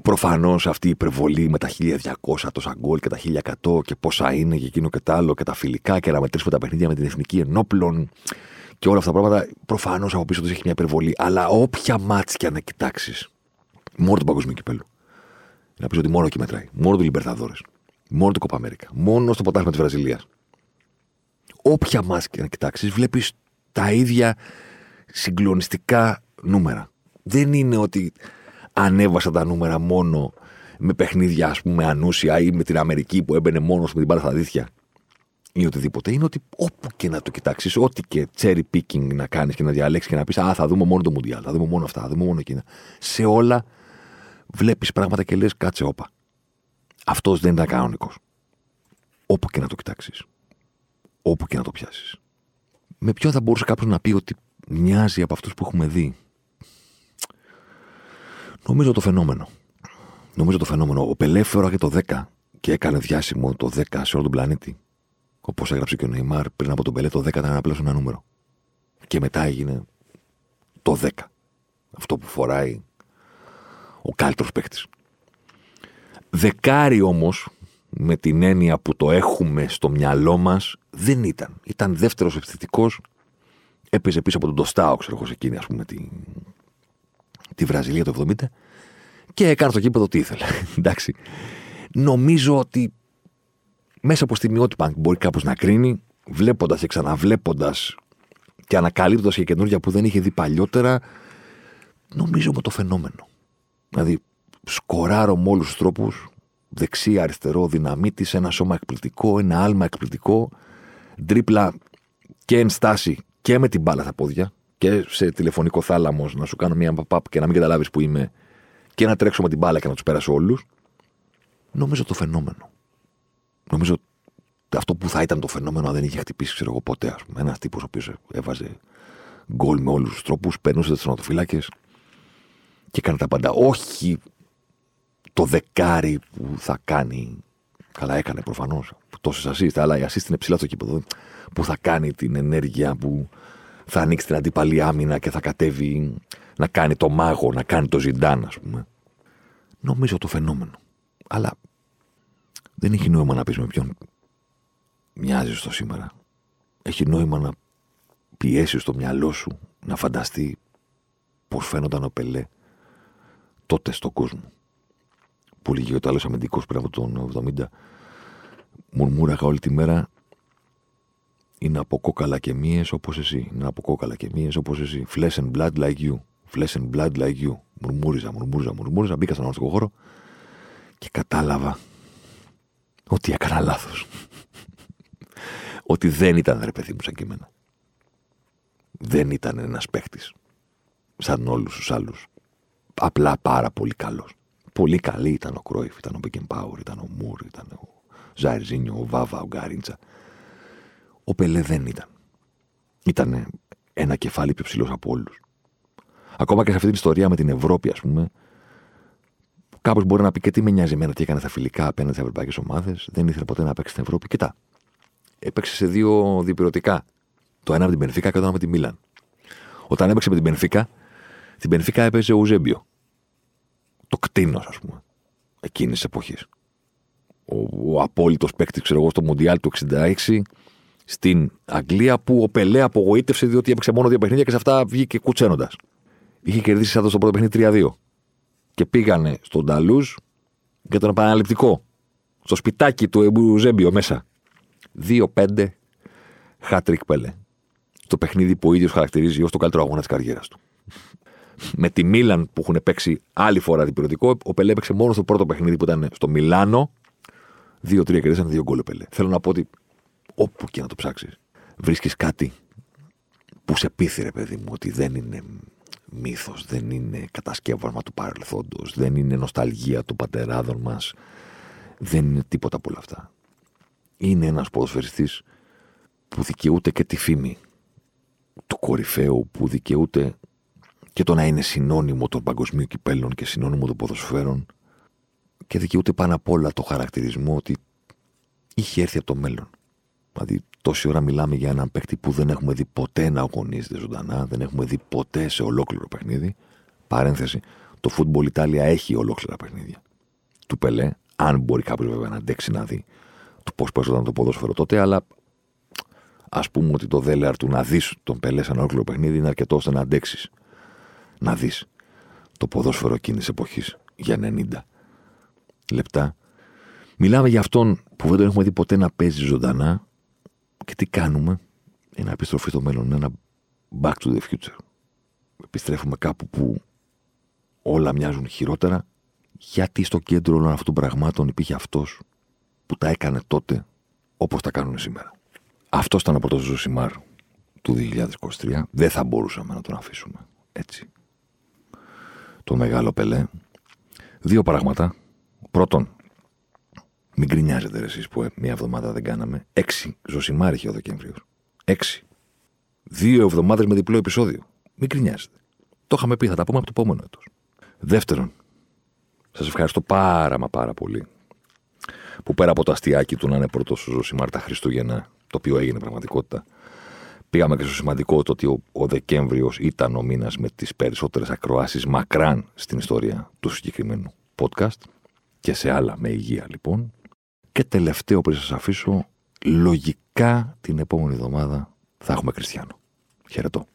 προφανώς αυτή η υπερβολή με τα 1200 τόσα γκολ και τα 1100 και πόσα είναι και εκείνο και τα άλλο και τα φιλικά και να μετρήσουμε τα παιχνίδια με την εθνική ενόπλων και όλα αυτά τα πράγματα, προφανώς από πίσω τους έχει μια υπερβολή. Αλλά όποια μάτια να κοιτάξεις, μόνο του παγκοσμίου κυπέλου. Να πεις ότι μόνο εκεί μετράει. Μόνο του Λιμπερταδόρες. Μόνο του Κοπαμέρικα. Μόνο στο ποτάσμα της Βραζιλίας. Όποια μάτια να κοιτάξεις, βλέπεις τα ίδια συγκλονιστικά νούμερα. Δεν είναι ότι ανέβασα τα νούμερα μόνο με παιχνίδια, ας πούμε, ανούσια ή με την Αμερική που έμπαινε μόνος με την μπάλα στα δίθια ή οτιδήποτε. Είναι ότι όπου και να το κοιτάξεις, ό,τι και cherry picking να κάνεις και να διαλέξεις και να πεις Α, θα δούμε μόνο το Μουντιάλ, θα δούμε μόνο αυτά, θα δούμε μόνο εκείνα. Σε όλα βλέπεις πράγματα και λες, κάτσε όπα. Αυτός δεν ήταν κανονικός. Όπου και να το κοιτάξεις. Όπου και να το πιάσεις. Με ποιο θα μπορούσε κάποιος να πει ότι μοιάζει από αυτούς που έχουμε δει; Νομίζω το φαινόμενο. Νομίζω το φαινόμενο. Ο Πελέ και το 10 και έκανε διάσημο το 10 σε όλο τον πλανήτη. Όπως έγραψε και ο Νεϊμάρ πριν από τον Πελέ, το 10 ήταν απλώ ένα νούμερο. Και μετά έγινε το 10. Αυτό που φοράει ο καλύτερος παίκτης. Δεκάρι όμως, με την έννοια που το έχουμε στο μυαλό μας, δεν ήταν. Ήταν δεύτερος επιθετικός. Έπαιζε πίσω από τον Τοστάο, ξέρω εγώ, σε εκείνη, ας πούμε, τη, τη Βραζιλία το 70. Και έκανε στο κήπεδο τι ήθελε. Εντάξει. Νομίζω ότι μέσα από στιγμιότυπα μπορεί κάπως να κρίνει, βλέποντας και ξαναβλέποντας και ανακαλύπτοντας και καινούργια που δεν είχε δει παλιότερα, νομίζω με το φαινόμενο. Δηλαδή, σκοράρω με όλους τους τρόπους, δεξί, αριστερό, δυναμίτη, ένα σώμα εκπληκτικό, ένα άλμα εκπληκτικό, τρίπλα και εν στάση και με την μπάλα στα πόδια. και σε τηλεφωνικό θάλαμο να σου κάνω μια παπάπ και να μην καταλάβεις που είμαι και να τρέξω με την μπάλα και να τους πέρασω όλους. Νομίζω το φαινόμενο. Νομίζω αυτό που θα ήταν το φαινόμενο αν δεν είχε χτυπήσει, ξέρω εγώ ποτέ, ας πούμε. Ένας τύπος ο οποίος έβαζε γκολ με όλους τους τρόπους, περνούσε τις τερματοφυλάκε και έκανε τα πάντα. Όχι το δεκάρι που θα κάνει. Καλά, έκανε προφανώς. Τόσες assist, αλλά η assist είναι ψηλά στο κήπεδο. Που θα κάνει την ενέργεια που θα ανοίξει την αντίπαλη άμυνα και θα κατέβει να κάνει το μάγο, να κάνει το ζιντάν, ας πούμε. Νομίζω το φαινόμενο. Αλλά δεν έχει νόημα να πεις με ποιον μοιάζει στο σήμερα. Έχει νόημα να πιέσεις το μυαλό σου να φανταστεί πώς φαίνονταν ο Πελέ τότε στον κόσμο. Που λίγη ο άλλο αμυντικός πριν από τον 70 μουρμούραγα όλη τη μέρα είναι από κόκαλα και μύες όπως εσύ. Είναι από κόκαλα και μύες όπως εσύ. Flesh and blood like you. Flesh and blood like you. Μουρμούριζα, μουρμούριζα, μουρμούριζα. Μπήκα στον αγωνιστικό χώρο και κατάλαβα ότι έκανα λάθος. ότι δεν ήταν ρε παιδί μου σαν και εμένα. Δεν ήταν ένας παίχτη σαν όλους τους άλλους. Απλά πάρα πολύ καλός. Πολύ καλή ήταν ο Κρόιφ, ήταν ο Μπεκεμπάουρ, ήταν ο Μουρ, ήταν ο Ζάιρζίνιο, ο Βάβα, ο Γκάριντσα. Ο Πελέ δεν ήταν. Ήταν ένα κεφάλι πιο ψηλός από όλους. Ακόμα και σε αυτή την ιστορία με την Ευρώπη, ας πούμε, κάποιο μπορεί να πει και τι με νοιάζει εμένα τι έκανε στα φιλικά απέναντι σε ευρωπαϊκές ομάδες. Δεν ήθελε ποτέ να παίξει στην Ευρώπη. Κοιτά. Έπαιξε σε δύο διπυρωτικά. Το ένα με την Πενφύκα και το άλλο με την Μίλαν. Όταν έπαιξε με την Πενφύκα, την Πενφύκα έπαιζε ο Ουζέμπιο. Το κτίνος, ας πούμε. Εκείνης της εποχής. Ο, ο απόλυτος παίκτης, ξέρω εγώ, στο Μοντιάλ του 66 στην Αγγλία που ο Πελέ απογοήτευσε διότι έπαιξε μόνο δύο παιχνίδια και σε αυτά βγήκε κουτσένοντας. Είχε κερδίσει σαν στο πρώτο παιχνίδι 3-2. Και πήγανε στον Ταλούζ για τον επαναληπτικό. Στο σπιτάκι του Εμπουζέμπιο μέσα. 2-5 χάτρικ Πελέ. Στο παιχνίδι που ο ίδιος χαρακτηρίζει ως το καλύτερο αγώνα της καριέρας του. Με τη Μίλαν που έχουν παίξει άλλη φορά διπυρωτικό, ο Πελέ έπαιξε μόνο στο πρώτο παιχνίδι που ήταν στο Μιλάνο. 2-3 κερδίσαν δύο γκολ Πελέ. Θέλω να πω ότι όπου και να το ψάξεις, βρίσκεις κάτι που σε πείθει, παιδί μου, ότι δεν είναι μύθος, δεν είναι κατασκεύασμα του παρελθόντος, δεν είναι νοσταλγία των πατεράδων μας. Δεν είναι τίποτα από όλα αυτά. Είναι ένας ποδοσφαιριστής που δικαιούται και τη φήμη του κορυφαίου, που δικαιούται και το να είναι συνώνυμο των παγκοσμίων κυπέλων και συνώνυμο των ποδοσφαίρων και δικαιούται πάνω απ' όλα το χαρακτηρισμό ότι είχε έρθει από το μέλλον. Δηλαδή, τόση ώρα μιλάμε για έναν παίκτη που δεν έχουμε δει ποτέ να αγωνίζεται ζωντανά, δεν έχουμε δει ποτέ σε ολόκληρο παιχνίδι. Παρένθεση, το Football Italia έχει ολόκληρα παιχνίδια. Του Πελέ, αν μπορεί κάποιος βέβαια να αντέξει να δει το πώς παίζονταν το ποδόσφαιρο τότε, αλλά ας πούμε ότι το δέλεαρ του να δεις τον Πελέ σε ένα ολόκληρο παιχνίδι είναι αρκετό ώστε να αντέξεις να δεις το ποδόσφαιρο εκείνης τη εποχής για 90 λεπτά. Μιλάμε για αυτόν που δεν τον έχουμε δει ποτέ να παίζει ζωντανά και τι κάνουμε. Ένα επιστροφή στο μέλλον, ένα back to the future. Επιστρέφουμε κάπου που όλα μοιάζουν χειρότερα, γιατί στο κέντρο όλων αυτών των πραγμάτων υπήρχε αυτός που τα έκανε τότε όπως τα κάνουν σήμερα. Αυτός ήταν ο πρώτο Ζωσιμάρ του 2023. Δεν θα μπορούσαμε να τον αφήσουμε έτσι. Τον μεγάλο Πελέ. Δύο πράγματα. Πρώτον, μην γκρινιάζετε εσείς που μία εβδομάδα δεν κάναμε. Έξι Ζωσιμάρ είχε ο Δεκέμβριος. Έξι. Δύο εβδομάδες με διπλό επεισόδιο. Μην γκρινιάζετε. Το είχαμε πει, θα τα πούμε από το επόμενο έτος. Δεύτερον, σας ευχαριστώ πάρα μα πάρα πολύ που πέρα από το αστειάκι του να είναι πρώτος ο Ζωσιμάρ τα Χριστούγεννα, το οποίο έγινε πραγματικότητα, πήγαμε και στο σημαντικό το ότι ο, ο Δεκέμβριος ήταν ο μήνας με τις περισσότερες ακροάσεις μακράν στην ιστορία του συγκεκριμένου podcast και σε άλλα με υγεία λοιπόν. Και τελευταίο πριν σας αφήσω, λογικά την επόμενη εβδομάδα θα έχουμε Κριστιανό. Χαιρετώ.